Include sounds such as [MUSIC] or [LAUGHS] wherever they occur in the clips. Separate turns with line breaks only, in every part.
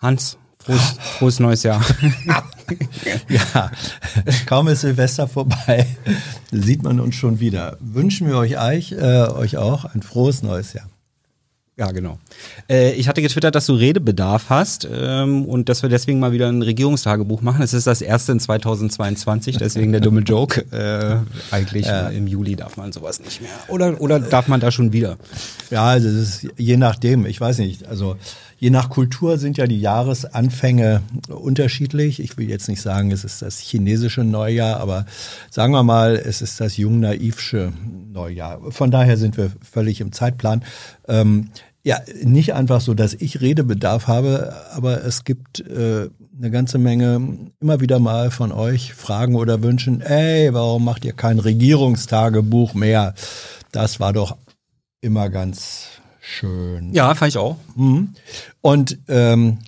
Hans, frohes, frohes neues Jahr. [LAUGHS]
ja, kaum ist Silvester vorbei, sieht man uns schon wieder. Wünschen wir euch, euch, äh, euch auch ein frohes neues Jahr.
Ja, genau. Äh, ich hatte getwittert, dass du Redebedarf hast ähm, und dass wir deswegen mal wieder ein Regierungstagebuch machen. Es ist das erste in 2022, deswegen der dumme Joke. Äh, eigentlich äh, im Juli darf man sowas nicht mehr. Oder, oder darf man da schon wieder?
Ja, also es ist je nachdem, ich weiß nicht. Also je nach Kultur sind ja die Jahresanfänge unterschiedlich. Ich will jetzt nicht sagen, es ist das chinesische Neujahr, aber sagen wir mal, es ist das jung-naivsche Neujahr. Von daher sind wir völlig im Zeitplan. Ähm, ja, nicht einfach so, dass ich Redebedarf habe, aber es gibt äh, eine ganze Menge immer wieder mal von euch Fragen oder Wünschen, ey, warum macht ihr kein Regierungstagebuch mehr? Das war doch immer ganz schön.
Ja, fand ich auch.
Mhm. Und ähm,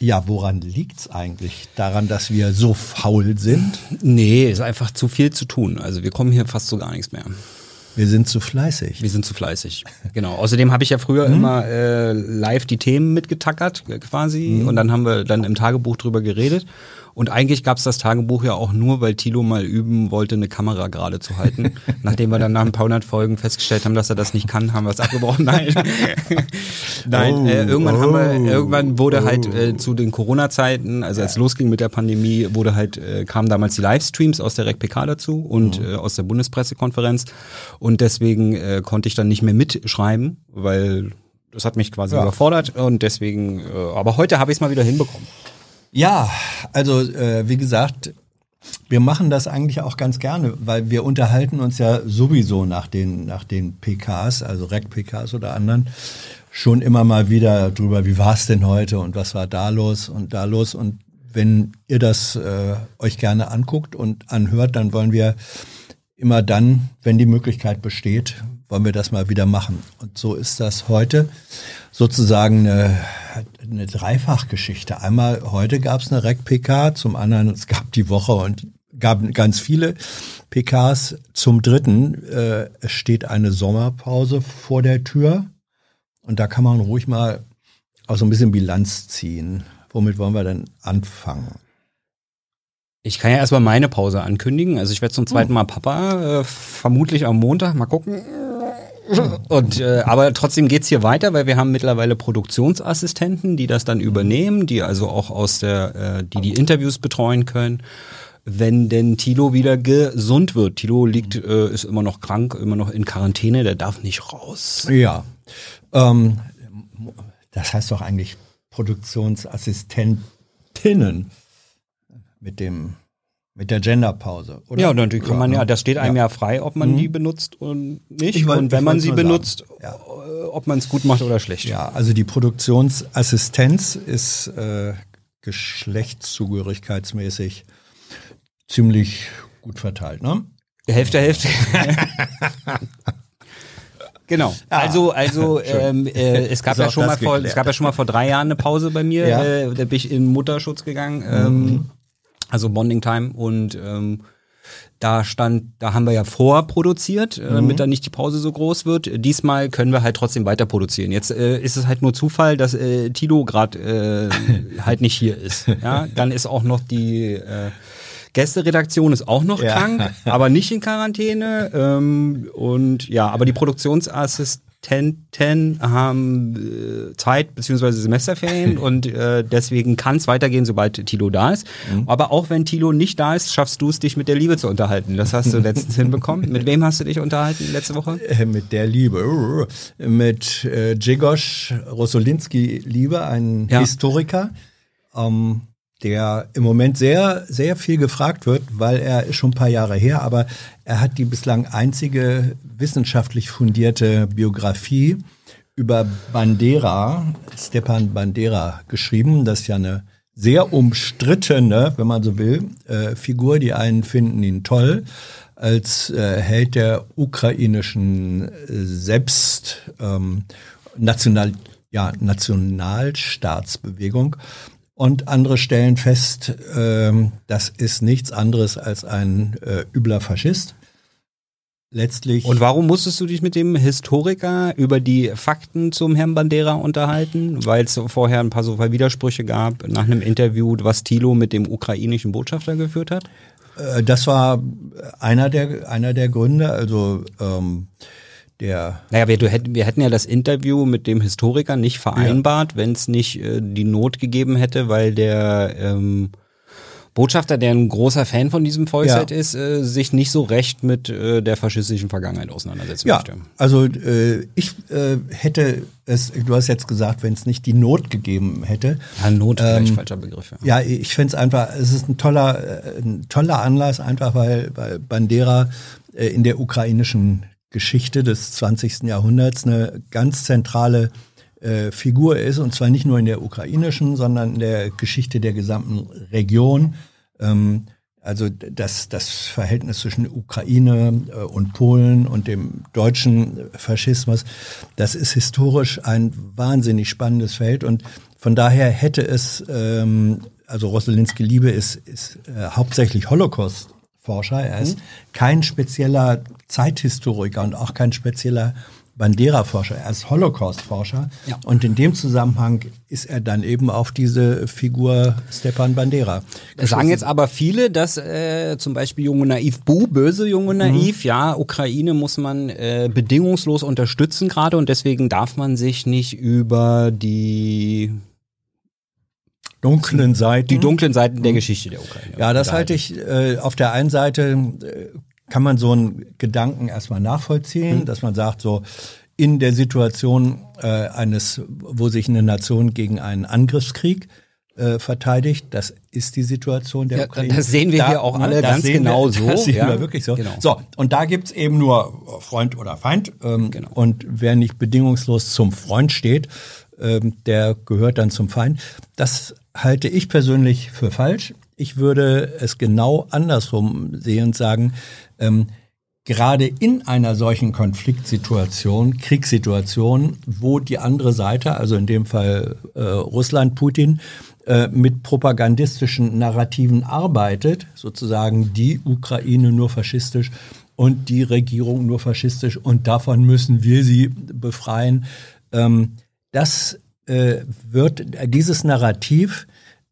ja, woran liegt's eigentlich? Daran, dass wir so faul sind?
Nee, ist einfach zu viel zu tun. Also wir kommen hier fast zu gar nichts mehr.
Wir sind zu fleißig.
Wir sind zu fleißig. Genau. Außerdem habe ich ja früher mhm. immer äh, live die Themen mitgetackert quasi mhm. und dann haben wir dann im Tagebuch drüber geredet. Und eigentlich gab es das Tagebuch ja auch nur, weil Tilo mal üben wollte, eine Kamera gerade zu halten. [LAUGHS] Nachdem wir dann nach ein paar hundert Folgen festgestellt haben, dass er das nicht kann, haben wir es abgebrochen. Nein, [LAUGHS] Nein oh, äh, irgendwann oh, haben wir, irgendwann wurde halt oh. äh, zu den Corona-Zeiten, also als ja. losging mit der Pandemie, wurde halt äh, kamen damals die Livestreams aus der RecPK dazu und mhm. äh, aus der Bundespressekonferenz. Und deswegen äh, konnte ich dann nicht mehr mitschreiben, weil das hat mich quasi ja. überfordert und deswegen, äh, aber heute habe ich es mal wieder hinbekommen.
Ja, also äh, wie gesagt, wir machen das eigentlich auch ganz gerne, weil wir unterhalten uns ja sowieso nach den, nach den PKs, also REC-PKs oder anderen, schon immer mal wieder drüber, wie war es denn heute und was war da los und da los. Und wenn ihr das äh, euch gerne anguckt und anhört, dann wollen wir immer dann, wenn die Möglichkeit besteht, wollen wir das mal wieder machen. Und so ist das heute sozusagen eine, eine Dreifachgeschichte. Einmal heute gab es eine REC-PK, zum anderen es gab die Woche und gab ganz viele PKs. Zum dritten äh, es steht eine Sommerpause vor der Tür und da kann man ruhig mal auch so ein bisschen Bilanz ziehen. Womit wollen wir denn anfangen?
Ich kann ja erstmal meine Pause ankündigen. Also ich werde zum zweiten hm. Mal Papa, äh, vermutlich am Montag. Mal gucken. Und äh, aber trotzdem geht's hier weiter, weil wir haben mittlerweile Produktionsassistenten, die das dann übernehmen, die also auch aus der, äh, die die Interviews betreuen können. Wenn denn Tilo wieder gesund wird. Tilo liegt, äh, ist immer noch krank, immer noch in Quarantäne, der darf nicht raus.
Ja. Ähm, das heißt doch eigentlich Produktionsassistentinnen mit dem mit der Genderpause,
oder? Ja, natürlich kann man ja, das steht einem ja, ja frei, ob man mhm. die benutzt und nicht. Wollt, und wenn man sie benutzt, ja. Äh, ob man es gut macht oder schlecht.
Ja, also die Produktionsassistenz ist äh, geschlechtszugehörigkeitsmäßig ziemlich gut verteilt, ne?
Hälfte, Hälfte. [LAUGHS] Genau. Ah. Also, also [LAUGHS] ähm, äh, es gab ja schon mal vor, es gab ja schon mal vor drei Jahren eine Pause bei mir. Ja. Äh, da bin ich in Mutterschutz gegangen. Ähm, mhm also Bonding Time und ähm, da stand, da haben wir ja vorproduziert, äh, mhm. damit dann nicht die Pause so groß wird. Diesmal können wir halt trotzdem weiter produzieren. Jetzt äh, ist es halt nur Zufall, dass äh, Tilo gerade äh, [LAUGHS] halt nicht hier ist. Ja, dann ist auch noch die äh, Gästeredaktion ist auch noch ja. krank, aber nicht in Quarantäne. Ähm, und ja, aber die Produktionsassist Assistenten haben äh, Zeit bzw. Semesterferien [LAUGHS] und äh, deswegen kann es weitergehen, sobald Tilo da ist. Mhm. Aber auch wenn Tilo nicht da ist, schaffst du es, dich mit der Liebe zu unterhalten. Das hast du letztens [LAUGHS] hinbekommen. Mit wem hast du dich unterhalten letzte Woche?
Äh, mit der Liebe. Mit äh, Djegosz Rosolinski-Liebe, ein ja. Historiker. Ähm, der im Moment sehr, sehr viel gefragt wird, weil er ist schon ein paar Jahre her, aber er hat die bislang einzige wissenschaftlich fundierte Biografie über Bandera, Stepan Bandera, geschrieben. Das ist ja eine sehr umstrittene, wenn man so will, äh, Figur. Die einen finden ihn toll als äh, Held der ukrainischen äh, Selbst ähm, National, ja, Nationalstaatsbewegung. Und andere stellen fest, äh, das ist nichts anderes als ein äh, übler Faschist. letztlich.
Und warum musstest du dich mit dem Historiker über die Fakten zum Herrn Bandera unterhalten? Weil es vorher ein paar so Widersprüche gab nach einem Interview, was Thilo mit dem ukrainischen Botschafter geführt hat?
Äh, das war einer der, einer der Gründe. Also ähm, der.
Naja, wir, hätten, wir hätten ja das Interview mit dem Historiker nicht vereinbart, ja. wenn es nicht äh, die Not gegeben hätte, weil der ähm, Botschafter, der ein großer Fan von diesem Volkslied ja. ist, äh, sich nicht so recht mit äh, der faschistischen Vergangenheit auseinandersetzen
ja,
möchte.
Also äh, ich äh, hätte es, du hast jetzt gesagt, wenn es nicht die Not gegeben hätte.
Ja, Not vielleicht ähm, falscher Begriff.
Ja, ja ich finde es einfach, es ist ein toller, äh, ein toller Anlass, einfach weil, weil Bandera äh, in der ukrainischen Geschichte des 20. Jahrhunderts eine ganz zentrale äh, Figur ist, und zwar nicht nur in der ukrainischen, sondern in der Geschichte der gesamten Region. Ähm, also das, das Verhältnis zwischen Ukraine äh, und Polen und dem deutschen Faschismus, das ist historisch ein wahnsinnig spannendes Feld und von daher hätte es, ähm, also Rosselinski Liebe ist, ist äh, hauptsächlich Holocaust-Forscher, er ist mhm. kein spezieller Zeithistoriker und auch kein spezieller Bandera-Forscher, er ist Holocaust-Forscher. Ja. Und in dem Zusammenhang ist er dann eben auf diese Figur Stepan Bandera.
Das sagen jetzt aber viele, dass äh, zum Beispiel Junge Naiv Bu, böse Junge mhm. Naiv, mhm. ja, Ukraine muss man äh, bedingungslos unterstützen gerade und deswegen darf man sich nicht über die
dunklen Seiten.
Die dunklen Seiten der mhm. Geschichte der Ukraine.
Ja, das halte ich äh, auf der einen Seite äh, kann man so einen Gedanken erstmal nachvollziehen, mhm. dass man sagt, so in der Situation äh, eines, wo sich eine Nation gegen einen Angriffskrieg äh, verteidigt. Das ist die Situation der ja, Ukraine.
Das sehen wir da, hier auch alle ganz genau wir, [LAUGHS] so.
Das sehen ja, wir wirklich so. Genau. So, und da gibt's eben nur Freund oder Feind. Ähm, genau. Und wer nicht bedingungslos zum Freund steht, ähm, der gehört dann zum Feind. Das halte ich persönlich für falsch. Ich würde es genau andersrum sehen und sagen, ähm, gerade in einer solchen Konfliktsituation, Kriegssituation, wo die andere Seite, also in dem Fall äh, Russland, Putin, äh, mit propagandistischen Narrativen arbeitet, sozusagen die Ukraine nur faschistisch und die Regierung nur faschistisch und davon müssen wir sie befreien. Ähm, das äh, wird, dieses Narrativ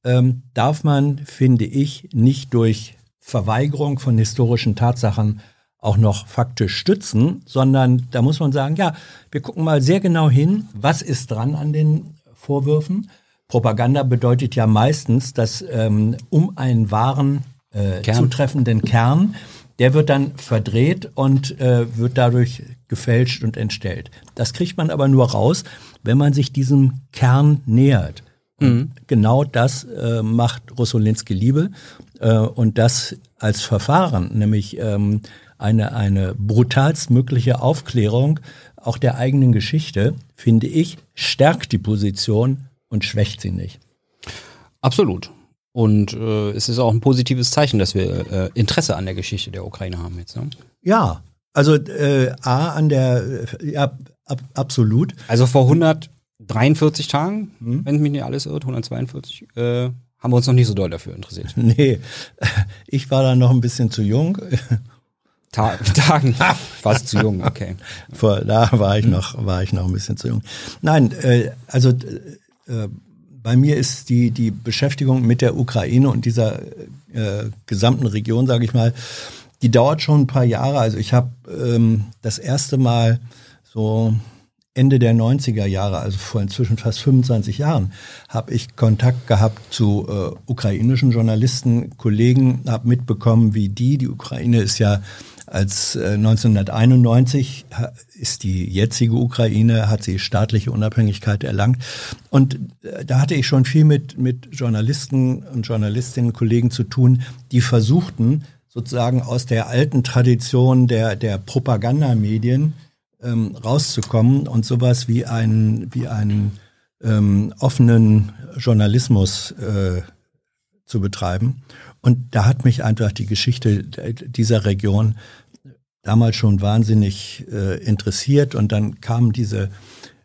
ähm, darf man, finde ich, nicht durch Verweigerung von historischen Tatsachen auch noch faktisch stützen, sondern da muss man sagen, ja, wir gucken mal sehr genau hin, was ist dran an den Vorwürfen. Propaganda bedeutet ja meistens, dass ähm, um einen wahren äh, Kern. zutreffenden Kern, der wird dann verdreht und äh, wird dadurch gefälscht und entstellt. Das kriegt man aber nur raus, wenn man sich diesem Kern nähert. Mhm. Genau das äh, macht Rossolinski Liebe äh, und das als Verfahren, nämlich ähm, eine, eine brutalstmögliche Aufklärung auch der eigenen Geschichte, finde ich, stärkt die Position und schwächt sie nicht.
Absolut. Und äh, es ist auch ein positives Zeichen, dass wir äh, Interesse an der Geschichte der Ukraine haben jetzt. Ne?
Ja, also äh, A an der, äh, ja, ab, absolut.
Also vor 143 Tagen, hm? wenn mich nicht alles irrt, 142, äh, haben wir uns noch nicht so doll dafür interessiert. [LAUGHS]
Nee, ich war da noch ein bisschen zu jung.
Ta Tagen, fast zu jung, okay.
Vor, da war ich noch, war ich noch ein bisschen zu jung. Nein, äh, also äh, bei mir ist die, die Beschäftigung mit der Ukraine und dieser äh, gesamten Region, sage ich mal, die dauert schon ein paar Jahre. Also ich habe ähm, das erste Mal so Ende der 90er Jahre, also vor inzwischen fast 25 Jahren, habe ich Kontakt gehabt zu äh, ukrainischen Journalisten, Kollegen, habe mitbekommen, wie die, die Ukraine ist ja als äh, 1991 ist die jetzige Ukraine, hat sie staatliche Unabhängigkeit erlangt. Und äh, da hatte ich schon viel mit, mit Journalisten und Journalistinnen, Kollegen zu tun, die versuchten, sozusagen aus der alten Tradition der, der Propagandamedien ähm, rauszukommen und sowas wie einen, wie einen ähm, offenen Journalismus äh, zu betreiben. Und da hat mich einfach die Geschichte dieser Region damals schon wahnsinnig äh, interessiert. Und dann kamen diese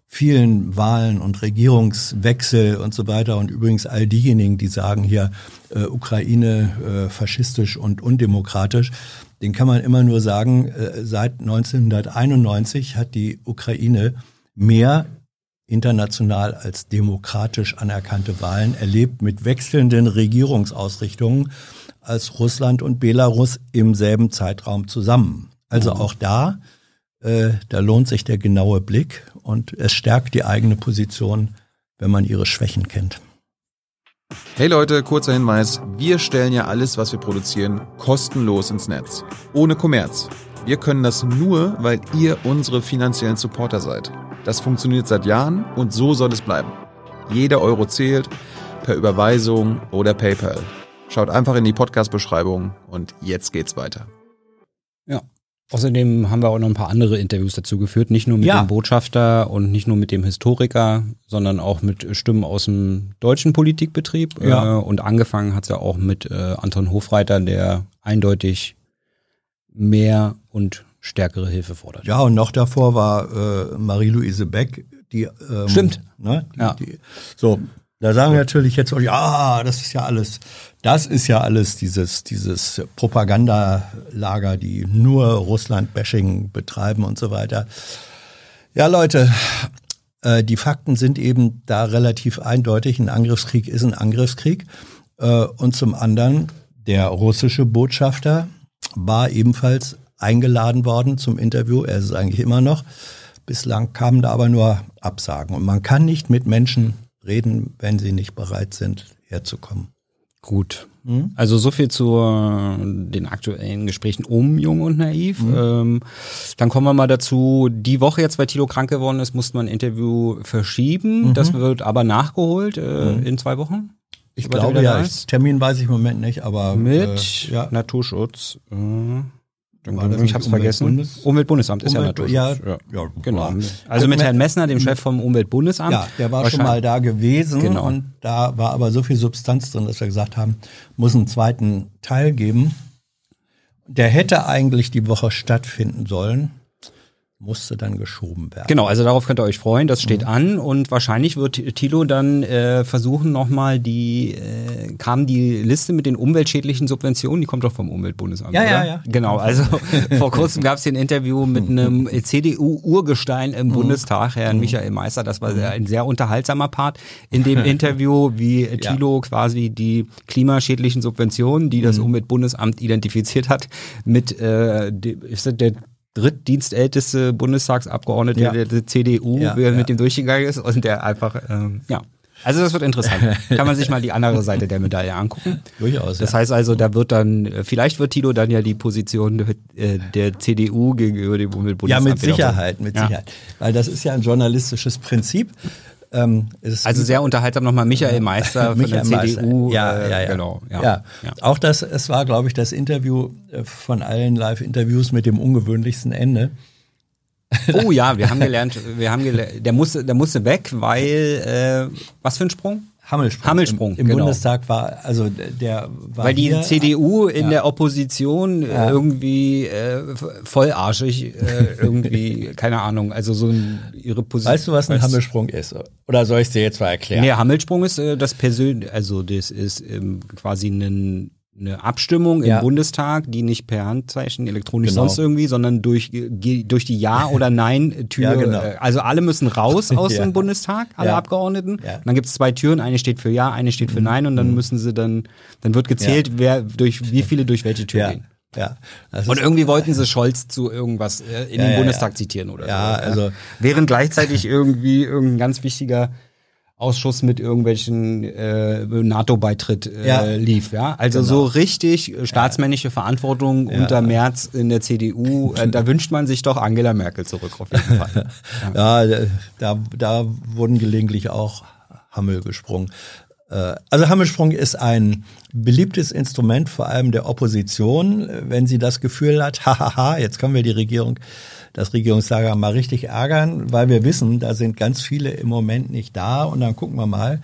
vielen Wahlen und Regierungswechsel und so weiter und übrigens all diejenigen, die sagen hier äh, Ukraine äh, faschistisch und undemokratisch, den kann man immer nur sagen, äh, seit 1991 hat die Ukraine mehr international als demokratisch anerkannte Wahlen erlebt mit wechselnden Regierungsausrichtungen als Russland und Belarus im selben Zeitraum zusammen. Also mhm. auch da äh, da lohnt sich der genaue Blick und es stärkt die eigene Position, wenn man ihre Schwächen kennt.
Hey Leute, kurzer Hinweis. Wir stellen ja alles, was wir produzieren, kostenlos ins Netz. Ohne Kommerz. Wir können das nur, weil ihr unsere finanziellen Supporter seid. Das funktioniert seit Jahren und so soll es bleiben. Jeder Euro zählt, per Überweisung oder PayPal. Schaut einfach in die Podcast-Beschreibung und jetzt geht's weiter.
Ja, Außerdem haben wir auch noch ein paar andere Interviews dazu geführt, nicht nur mit ja. dem Botschafter und nicht nur mit dem Historiker, sondern auch mit Stimmen aus dem deutschen Politikbetrieb. Ja. Äh, und angefangen hat es ja auch mit äh, Anton Hofreiter, der eindeutig mehr und stärkere Hilfe fordert.
Ja, und noch davor war äh, Marie-Louise Beck, die
ähm, Stimmt.
Ne, die, ja. Die, so, da sagen wir natürlich jetzt, ja, das ist ja alles, das ist ja alles dieses, dieses Propagandalager, die nur Russland-Bashing betreiben und so weiter. Ja, Leute, äh, die Fakten sind eben da relativ eindeutig. Ein Angriffskrieg ist ein Angriffskrieg. Äh, und zum anderen, der russische Botschafter war ebenfalls eingeladen worden zum Interview. Er ist es eigentlich immer noch. Bislang kamen da aber nur Absagen. Und man kann nicht mit Menschen reden, wenn sie nicht bereit sind, herzukommen.
Gut. Hm? Also so viel zu den aktuellen Gesprächen um Jung und Naiv. Hm. Ähm, dann kommen wir mal dazu, die Woche jetzt, weil Tilo krank geworden ist, musste man ein Interview verschieben. Mhm. Das wird aber nachgeholt äh, mhm. in zwei Wochen.
Ich glaube ja, ich, Termin weiß ich im Moment nicht, aber
mit äh, ja. Naturschutz. Äh, dann ich habe es vergessen. Bundes Umweltbundesamt ist Umwelt, ja natürlich. Ja, ja, genau. Also mit Herrn Messner, dem Chef vom Umweltbundesamt. Ja,
der war schon mal da gewesen genau. und da war aber so viel Substanz drin, dass wir gesagt haben, muss einen zweiten Teil geben. Der hätte eigentlich die Woche stattfinden sollen musste dann geschoben werden.
Genau, also darauf könnt ihr euch freuen, das steht mhm. an und wahrscheinlich wird Thilo dann äh, versuchen nochmal die, äh, kam die Liste mit den umweltschädlichen Subventionen, die kommt doch vom Umweltbundesamt,
ja,
oder?
Ja, ja,
Genau, also [LAUGHS] vor kurzem gab es ein Interview mit einem CDU-Urgestein im mhm. Bundestag, Herrn mhm. Michael Meister, das war sehr, ein sehr unterhaltsamer Part in dem [LAUGHS] Interview, wie Thilo ja. quasi die klimaschädlichen Subventionen, die das mhm. Umweltbundesamt identifiziert hat, mit äh, ist das der drittdienstälteste Bundestagsabgeordnete ja. der, CDU, ja, wer ja. mit dem durchgegangen ist und der einfach, ähm, ja. Also das wird interessant. [LAUGHS] Kann man sich mal die andere Seite der Medaille angucken.
Durchaus.
Das heißt also, da wird dann, vielleicht wird Tilo dann ja die Position der, äh, der CDU gegenüber dem Umweltbundesamt.
Ja, mit Sicherheit, mit Sicherheit. Weil das ist ja ein journalistisches Prinzip.
Ähm, also sehr unterhaltsam nochmal Michael Meister von Michael der CDU.
Ja, äh, ja, ja. Genau, ja. ja. ja. Auch das, es war, glaube ich, das Interview äh, von allen Live-Interviews mit dem ungewöhnlichsten Ende.
Oh ja, wir haben gelernt, wir haben gelernt, der musste, der musste weg, weil äh, was für ein Sprung?
Hammelsprung.
Hammelsprung.
Im, im genau. Bundestag war, also der war.
Weil die hier, CDU in ja. der Opposition ja. irgendwie äh, vollarschig, äh, [LAUGHS] irgendwie, keine Ahnung, also so ein, ihre
Position. Weißt du, was ein Hammelsprung ist? Oder soll ich es dir jetzt mal erklären?
Nee, Hammelsprung ist äh, das persönliche, also das ist ähm, quasi ein eine Abstimmung ja. im Bundestag, die nicht per Handzeichen, elektronisch genau. sonst irgendwie, sondern durch, durch die Ja- oder Nein-Tür. [LAUGHS] Ja, genau. Äh, also alle müssen raus [LAUGHS] aus ja. dem Bundestag, alle Abgeordneten. Und dann gibt es zwei Türen, eine steht für Ja, eine steht für mhm. Nein und dann mhm. müssen sie dann, dann wird gezählt, wer durch wie viele durch welche Tür gehen.
Ja.
Und irgendwie [LAUGHS] wollten sie Scholz zu irgendwas äh, in den Bundestag zitieren oder
ja, so. Also
Während gleichzeitig irgendwie irgendein ganz wichtiger Ausschuss mit irgendwelchen äh, NATO-Beitritt äh, ja. lief, ja. Also genau. so richtig äh, staatsmännische Verantwortung ja. unter Merz in der CDU, äh, da [LAUGHS] wünscht man sich doch Angela Merkel zurück auf jeden Fall.
Ja, [LAUGHS] ja da, da wurden gelegentlich auch Hammel gesprungen. Äh, also Hammelsprung ist ein beliebtes Instrument, vor allem der Opposition, wenn sie das Gefühl hat, [LAUGHS] hahaha, jetzt können wir die Regierung das Regierungslager mal richtig ärgern, weil wir wissen, da sind ganz viele im Moment nicht da und dann gucken wir mal,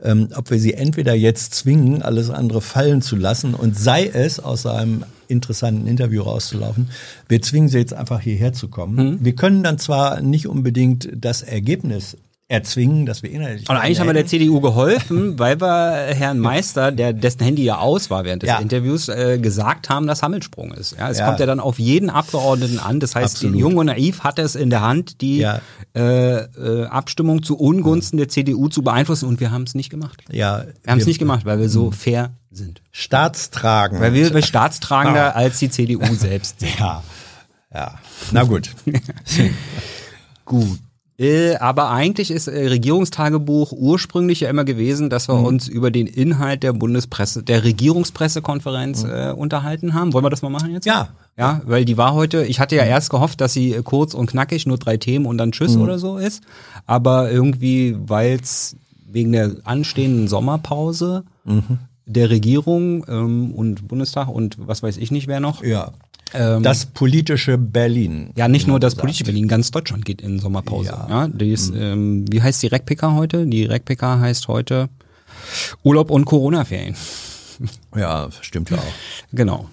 ähm, ob wir sie entweder jetzt zwingen, alles andere fallen zu lassen und sei es aus einem interessanten Interview rauszulaufen. Wir zwingen sie jetzt einfach hierher zu kommen. Mhm. Wir können dann zwar nicht unbedingt das Ergebnis erzwingen, dass wir inhaltlich.
Und eigentlich haben wir der CDU geholfen, [LAUGHS] weil wir Herrn Meister, der dessen Handy ja aus war während des ja. Interviews, äh, gesagt haben, dass Hammelsprung ist. Ja, es ja. kommt ja dann auf jeden Abgeordneten an. Das heißt, Absolut. Jung und Naiv hatte es in der Hand, die ja. äh, äh, Abstimmung zu Ungunsten der CDU zu beeinflussen und wir haben es nicht gemacht.
Ja,
wir haben es nicht gemacht, weil wir so hm. fair sind.
Staatstragend.
Weil wir, wir staatstragender als die CDU selbst [LAUGHS]
sind. Ja, ja. Na gut. [LAUGHS]
gut. Äh, aber eigentlich ist äh, Regierungstagebuch ursprünglich ja immer gewesen, dass wir mhm. uns über den Inhalt der Bundespresse, der Regierungspressekonferenz mhm. äh, unterhalten haben. Wollen wir das mal machen jetzt?
Ja.
Ja, weil die war heute, ich hatte ja erst gehofft, dass sie kurz und knackig, nur drei Themen und dann Tschüss mhm. oder so ist. Aber irgendwie, weil es wegen der anstehenden Sommerpause mhm. der Regierung ähm, und Bundestag und was weiß ich nicht wer noch.
Ja. Ähm, das politische Berlin.
Ja, nicht nur das sagt. politische Berlin, ganz Deutschland geht in Sommerpause. Ja. ja die ist, mhm. ähm, wie heißt die RecPK heute? Die RecPK heißt heute Urlaub und Corona-Ferien.
Ja, stimmt ja auch.
Genau.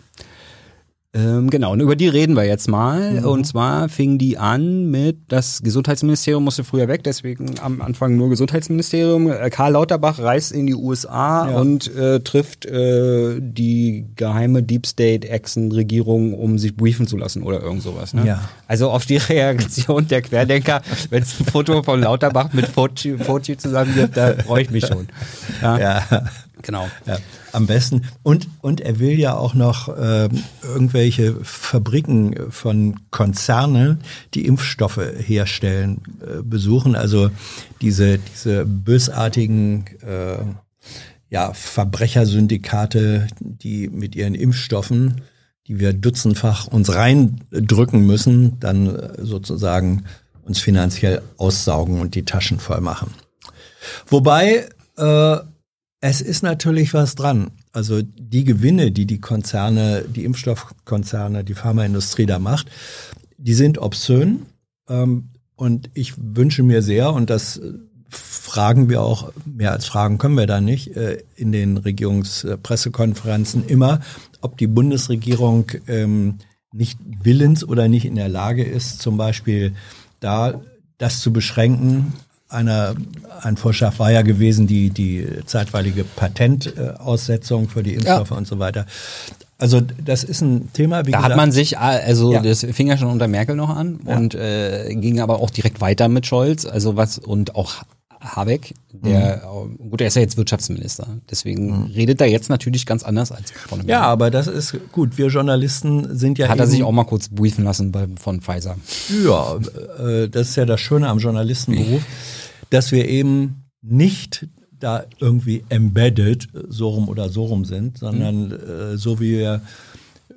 Ähm, genau, und über die reden wir jetzt mal. Mhm. Und zwar fing die an mit, das Gesundheitsministerium musste früher weg, deswegen am Anfang nur Gesundheitsministerium. Äh, Karl Lauterbach reist in die USA ja. und äh, trifft äh, die geheime Deep State Echsen-Regierung, um sich briefen zu lassen oder irgend sowas. Ne?
Ja.
Also auf die [LAUGHS] Reaktion der Querdenker, wenn es ein Foto von Lauterbach mit Fauci, Fauci zusammen gibt, da freue ich mich schon.
Ja. ja. Genau. Ja, am besten. Und, und er will ja auch noch äh, irgendwelche Fabriken von Konzernen, die Impfstoffe herstellen, äh, besuchen. Also diese, diese bösartigen äh, ja, Verbrechersyndikate, die mit ihren Impfstoffen, die wir dutzendfach uns reindrücken müssen, dann äh, sozusagen uns finanziell aussaugen und die Taschen voll machen. Wobei äh, es ist natürlich was dran. Also die Gewinne, die die Konzerne, die Impfstoffkonzerne, die Pharmaindustrie da macht, die sind obszön. Ähm, und ich wünsche mir sehr, und das fragen wir auch, mehr als fragen können wir da nicht, äh, in den Regierungspressekonferenzen immer, ob die Bundesregierung ähm, nicht willens oder nicht in der Lage ist, zum Beispiel da das zu beschränken, einer, ein Vorschlag war ja gewesen, die, die zeitweilige Patentaussetzung für die Impfstoffe ja. und so weiter. Also das ist ein Thema.
Wie da gesagt, hat man sich, also ja. das fing ja schon unter Merkel noch an ja. und äh, ging aber auch direkt weiter mit Scholz. Also was und auch Habeck, der, mhm. gut, er ist ja jetzt Wirtschaftsminister, deswegen mhm. redet er jetzt natürlich ganz anders als
von einem Ja, Jahr. aber das ist gut. Wir Journalisten sind ja.
Hat er sich auch mal kurz briefen lassen bei, von Pfizer?
Ja, äh, das ist ja das Schöne am Journalistenberuf, dass wir eben nicht da irgendwie embedded, so rum oder so rum sind, sondern mhm. äh, so wie wir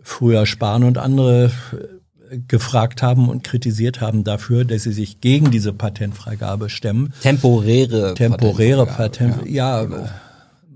früher Spahn und andere gefragt haben und kritisiert haben dafür, dass sie sich gegen diese Patentfreigabe stemmen.
Temporäre.
Temporäre Patent. Ja, ja genau.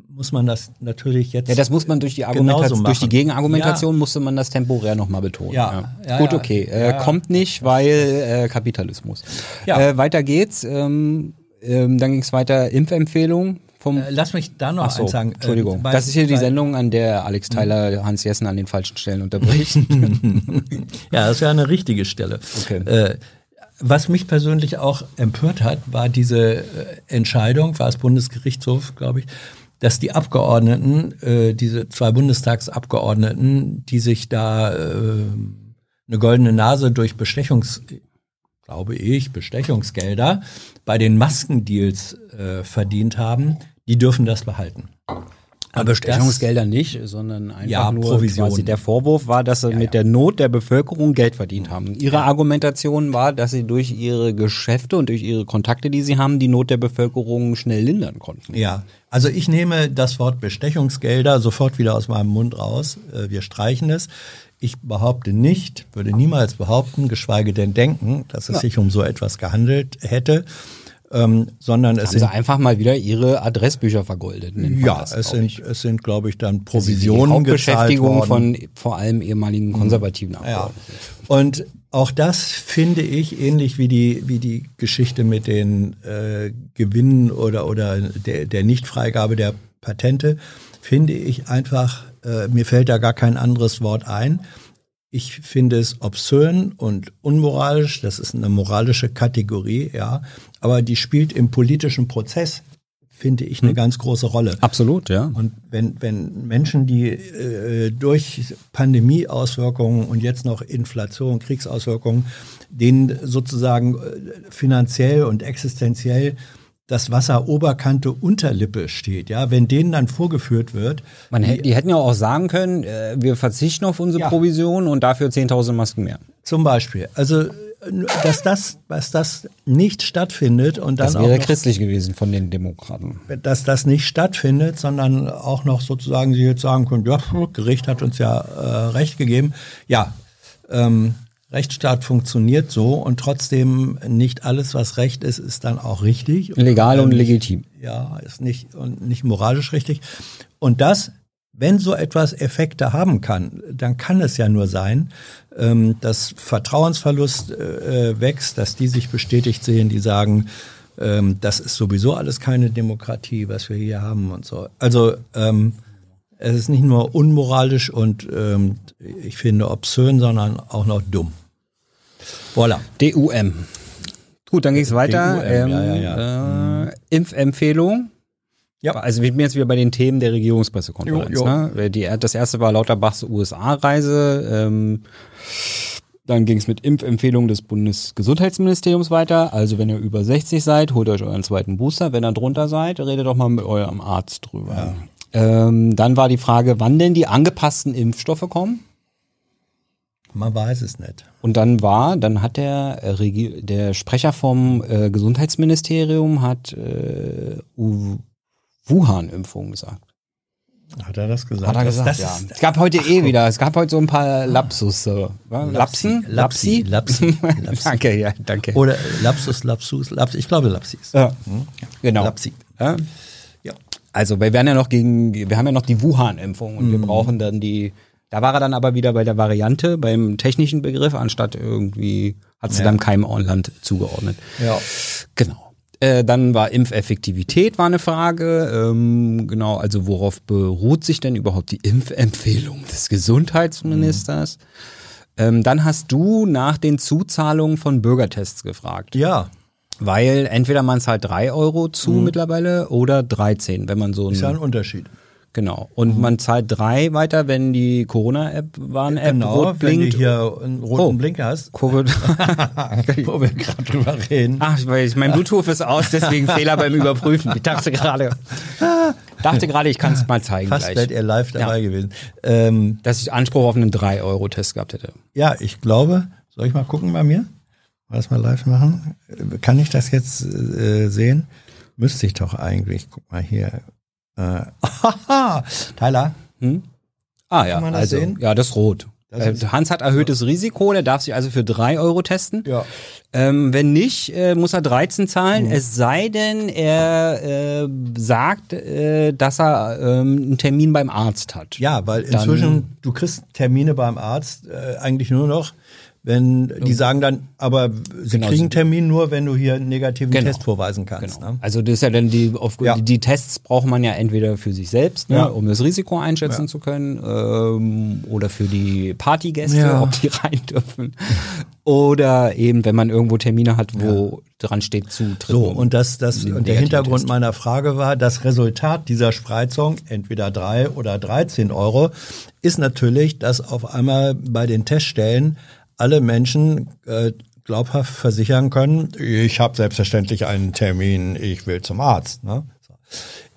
muss man das natürlich jetzt.
Ja, das muss man durch die Argumentation, durch die Gegenargumentation ja. musste man das temporär nochmal betonen.
Ja.
ja. Gut, okay. Äh, kommt nicht, weil äh, Kapitalismus. Ja. Äh, weiter geht's. Ähm, ähm, dann ging es weiter Impfempfehlung
vom äh, lass mich da noch
so, eins sagen. Entschuldigung. Äh, das ist hier die Sendung, an der Alex Tyler Hans Jessen an den falschen Stellen unterbricht. [LAUGHS]
ja, das ist ja eine richtige Stelle. Okay. Äh, was mich persönlich auch empört hat, war diese äh, Entscheidung, war es Bundesgerichtshof, glaube ich, dass die Abgeordneten, äh, diese zwei Bundestagsabgeordneten, die sich da äh, eine goldene Nase durch Bestechungs glaube ich, Bestechungsgelder bei den Maskendeals äh, verdient haben, die dürfen das behalten.
Aber Bestechungsgelder nicht, sondern einfach ja, nur Provision. quasi der Vorwurf war, dass sie ja, mit ja. der Not der Bevölkerung Geld verdient haben. Ihre Argumentation war, dass sie durch ihre Geschäfte und durch ihre Kontakte, die sie haben, die Not der Bevölkerung schnell lindern konnten.
Ja, also ich nehme das Wort Bestechungsgelder sofort wieder aus meinem Mund raus. Äh, wir streichen es. Ich behaupte nicht, würde niemals behaupten, geschweige denn denken, dass es sich um so etwas gehandelt hätte ähm, sondern es
haben sind sie einfach mal wieder ihre Adressbücher vergoldet.
Ja, das, es sind es sind glaube ich dann Provisionen die Hauptbeschäftigung
von vor allem ehemaligen mhm. konservativen
Ja. Und auch das finde ich ähnlich wie die wie die Geschichte mit den äh, Gewinnen oder oder der der Nichtfreigabe der Patente, finde ich einfach, äh, mir fällt da gar kein anderes Wort ein. Ich finde es obszön und unmoralisch. Das ist eine moralische Kategorie, ja. Aber die spielt im politischen Prozess finde ich eine hm. ganz große Rolle.
Absolut, ja.
Und wenn, wenn Menschen, die äh, durch Pandemieauswirkungen und jetzt noch Inflation, Kriegsauswirkungen, denen sozusagen äh, finanziell und existenziell das Wasser Oberkante Unterlippe steht, ja, wenn denen dann vorgeführt wird.
Man, die, die hätten ja auch sagen können, äh, wir verzichten auf unsere ja. Provision und dafür 10.000 Masken mehr.
Zum Beispiel. Also dass das, dass das nicht stattfindet und dann
das wäre auch noch, christlich gewesen von den Demokraten.
Dass das nicht stattfindet, sondern auch noch sozusagen sie jetzt sagen können, ja, Gericht hat uns ja äh, Recht gegeben. Ja, ähm, Rechtsstaat funktioniert so und trotzdem nicht alles, was Recht ist, ist dann auch richtig.
Legal und, und legitim.
Ja, ist nicht und nicht moralisch richtig. Und das wenn so etwas Effekte haben kann, dann kann es ja nur sein, ähm, dass Vertrauensverlust äh, wächst, dass die sich bestätigt sehen, die sagen, ähm, das ist sowieso alles keine Demokratie, was wir hier haben und so. Also ähm, es ist nicht nur unmoralisch und ähm, ich finde obszön, sondern auch noch dumm.
Voilà. DUM. Gut, dann ging es weiter. DUM, ja, ja, ja. Äh, Impfempfehlung. Ja. Also wir sind jetzt wieder bei den Themen der Regierungspressekonferenz. Jo, jo. Ne? Die, das erste war Lauterbachs USA-Reise. Ähm, dann ging es mit Impfempfehlungen des Bundesgesundheitsministeriums weiter. Also wenn ihr über 60 seid, holt euch euren zweiten Booster. Wenn ihr drunter seid, redet doch mal mit eurem Arzt drüber. Ähm, dann war die Frage, wann denn die angepassten Impfstoffe kommen.
Man weiß es nicht.
Und dann war, dann hat der, äh, der Sprecher vom äh, Gesundheitsministerium hat äh, Wuhan-Impfung gesagt.
Hat er das gesagt?
Hat er gesagt, das, das ja. Es gab heute Ach, eh wieder, es gab heute so ein paar Lapsus. So. Lapsen?
Lapsi? Lapsi. [LAUGHS]
Lapsi. danke, ja, danke.
Oder Lapsus, Lapsus, Lapsi. Ich glaube Lapsis.
Ja. Hm? Genau. Lapsi. Ja. Also wir werden ja noch gegen, wir haben ja noch die Wuhan-Impfung und mhm. wir brauchen dann die, da war er dann aber wieder bei der Variante, beim technischen Begriff, anstatt irgendwie, hat sie ja. dann keinem Land zugeordnet.
Ja.
Genau. Äh, dann war Impfeffektivität war eine Frage. Ähm, genau, also worauf beruht sich denn überhaupt die Impfempfehlung des Gesundheitsministers? Mhm. Ähm, dann hast du nach den Zuzahlungen von Bürgertests gefragt.
Ja.
Weil entweder man zahlt drei Euro zu mhm. mittlerweile oder 13, wenn man so ein.
Ist ja ein Unterschied.
Genau. Und mhm. man zahlt drei weiter, wenn die Corona-App Warn-App
genau, rot blinkt. Wenn du hier einen roten oh, Blinker hast.
Covid. [LAUGHS]
Wo wir gerade drüber reden.
Ach, ich weiß, mein Bluetooth ist aus, deswegen Fehler beim Überprüfen. Ich dachte gerade, [LAUGHS] dachte gerade, ich kann es mal zeigen
Fast wärt ihr live dabei ja. gewesen.
Ähm, Dass ich Anspruch auf einen 3-Euro-Test gehabt hätte.
Ja, ich glaube, soll ich mal gucken bei mir? Das mal live machen? Kann ich das jetzt äh, sehen? Müsste ich doch eigentlich. Guck mal hier. Äh, [LAUGHS] Tyler. Hm?
Ah ja, also sehen? ja, das rot. Das äh, Hans hat erhöhtes Risiko, der darf sich also für drei Euro testen.
Ja.
Ähm, wenn nicht, äh, muss er 13 zahlen, mhm. es sei denn, er äh, sagt, äh, dass er ähm, einen Termin beim Arzt hat.
Ja, weil inzwischen, Dann, du kriegst Termine beim Arzt äh, eigentlich nur noch, wenn die sagen dann, aber sie genau. kriegen einen Termin nur, wenn du hier einen negativen genau. Test vorweisen kannst. Genau. Ne?
Also das ist ja dann die, auf, ja. die Tests braucht man ja entweder für sich selbst, ne, ja. um das Risiko einschätzen ja. zu können, ähm, oder für die Partygäste, ob die [LAUGHS] rein dürfen. oder eben, wenn man irgendwo Termine hat, wo dran steht zu
So, und das, das, und der Hintergrund Test. meiner Frage war, das Resultat dieser Spreizung, entweder drei oder 13 Euro, ist natürlich, dass auf einmal bei den Teststellen alle Menschen äh, glaubhaft versichern können, ich habe selbstverständlich einen Termin, ich will zum Arzt. Ne?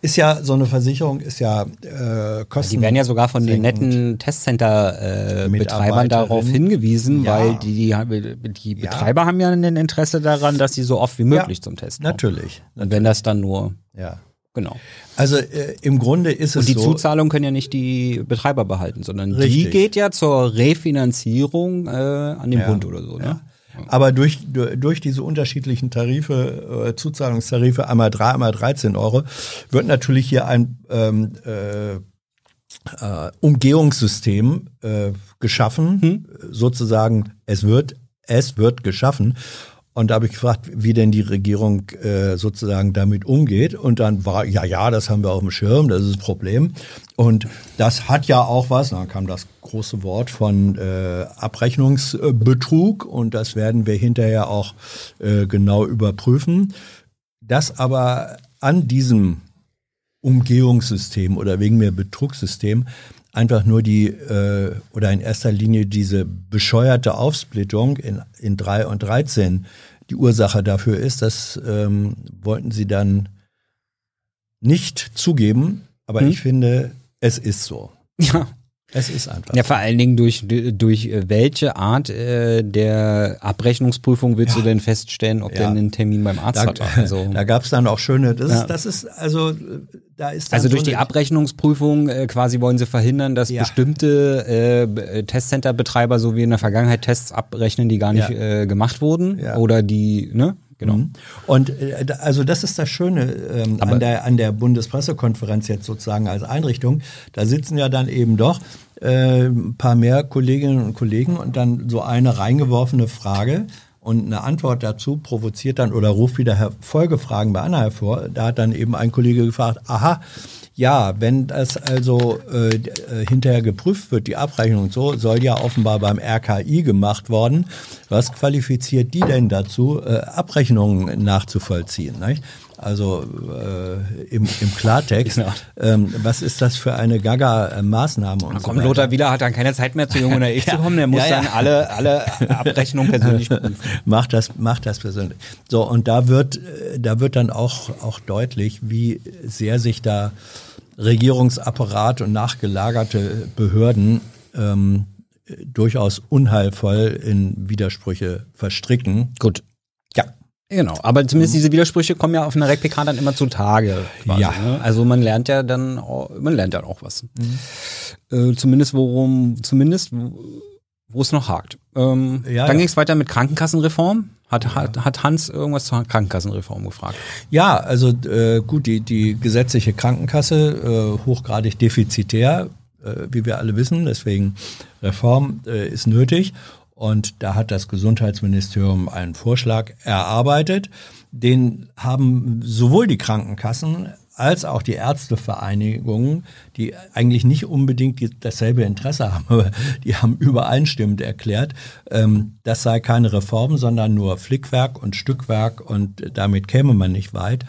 Ist ja so eine Versicherung, ist ja äh, kosten.
Die werden ja sogar von den netten Testcenter-Betreibern äh, darauf hingewiesen, ja. weil die, die, die Betreiber ja. haben ja ein Interesse daran, dass sie so oft wie möglich ja, zum Test
kommen. Natürlich.
Und wenn das dann nur
ja.
Genau.
Also äh, im Grunde ist
es
so.
Und die
so,
Zuzahlung können ja nicht die Betreiber behalten, sondern richtig. die geht ja zur Refinanzierung äh, an den ja, Bund oder so. Ne? Ja.
Aber durch, durch diese unterschiedlichen Tarife, äh, Zuzahlungstarife, einmal drei, einmal 13 Euro, wird natürlich hier ein ähm, äh, äh, Umgehungssystem äh, geschaffen. Hm. Sozusagen, es wird, es wird geschaffen. Und da habe ich gefragt, wie denn die Regierung äh, sozusagen damit umgeht. Und dann war, ja, ja, das haben wir auf dem Schirm, das ist das Problem. Und das hat ja auch was, dann kam das große Wort von äh, Abrechnungsbetrug und das werden wir hinterher auch äh, genau überprüfen. Das aber an diesem Umgehungssystem oder wegen mir Betrugssystem einfach nur die äh, oder in erster Linie diese bescheuerte Aufsplittung in, in drei und 13 die Ursache dafür ist. Das ähm, wollten sie dann nicht zugeben, aber hm. ich finde, es ist so.
Ja. Es ist einfach. Ja, vor allen Dingen durch, durch äh, welche Art äh, der Abrechnungsprüfung willst ja. du denn feststellen, ob ja. der einen Termin beim Arzt
da,
hat? [LAUGHS]
Also, da gab es dann auch schöne, das, ja. ist, das ist, also da ist
Also durch so die Abrechnungsprüfung äh, quasi wollen sie verhindern, dass ja. bestimmte äh, Testcenter-Betreiber so wie in der Vergangenheit Tests abrechnen, die gar nicht äh, gemacht wurden oder die, ne?
Genau. Mhm. Und äh, also das ist das Schöne ähm, an, der, an der Bundespressekonferenz jetzt sozusagen als Einrichtung. Da sitzen ja dann eben doch äh, ein paar mehr Kolleginnen und Kollegen und dann so eine reingeworfene Frage und eine Antwort dazu provoziert dann oder ruft wieder Folgefragen bei Anna hervor. Da hat dann eben ein Kollege gefragt, aha, ja, wenn das also äh, äh, hinterher geprüft wird, die Abrechnung und so, soll ja offenbar beim RKI gemacht worden. Was qualifiziert die denn dazu, äh, Abrechnungen nachzuvollziehen? Nicht? Also äh, im, im Klartext, genau. ähm, was ist das für eine Gaga-Maßnahme?
Und so Lothar Wieler hat dann keine Zeit mehr zu Jung und [LAUGHS] ich ja, zu kommen, der muss ja, ja. dann alle, alle Abrechnungen [LAUGHS] persönlich prüfen.
macht das, macht das persönlich. So, und da wird, äh, da wird dann auch, auch deutlich, wie sehr sich da Regierungsapparat und nachgelagerte Behörden ähm, durchaus unheilvoll in Widersprüche verstricken.
Gut. Ja. Genau, aber zumindest diese Widersprüche kommen ja auf einer RegPK dann immer zutage. Quasi, ja. Ne? Also man lernt ja dann, man lernt ja auch was. Mhm. Äh, zumindest worum, zumindest wo es noch hakt. Ähm, ja, dann ja. ging es weiter mit Krankenkassenreform. Hat, ja. hat, hat Hans irgendwas zur Krankenkassenreform gefragt?
Ja, also äh, gut, die, die gesetzliche Krankenkasse, äh, hochgradig defizitär, äh, wie wir alle wissen, deswegen Reform äh, ist nötig. Und da hat das Gesundheitsministerium einen Vorschlag erarbeitet. Den haben sowohl die Krankenkassen als auch die Ärztevereinigungen, die eigentlich nicht unbedingt die, dasselbe Interesse haben, [LAUGHS] aber die haben übereinstimmend erklärt, ähm, das sei keine Reform, sondern nur Flickwerk und Stückwerk und damit käme man nicht weit.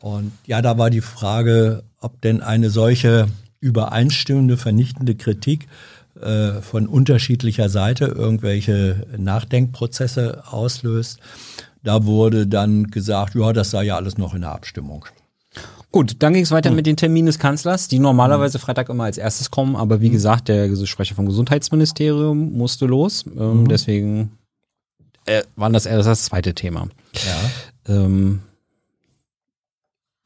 Und ja, da war die Frage, ob denn eine solche übereinstimmende, vernichtende Kritik äh, von unterschiedlicher Seite irgendwelche Nachdenkprozesse auslöst. Da wurde dann gesagt, ja, das sei ja alles noch in der Abstimmung.
Gut, dann ging es weiter hm. mit den Terminen des Kanzlers, die normalerweise hm. Freitag immer als erstes kommen, aber wie hm. gesagt, der Sprecher vom Gesundheitsministerium musste los. Ähm, mhm. Deswegen äh, war das erst das zweite Thema. Ja. Ähm,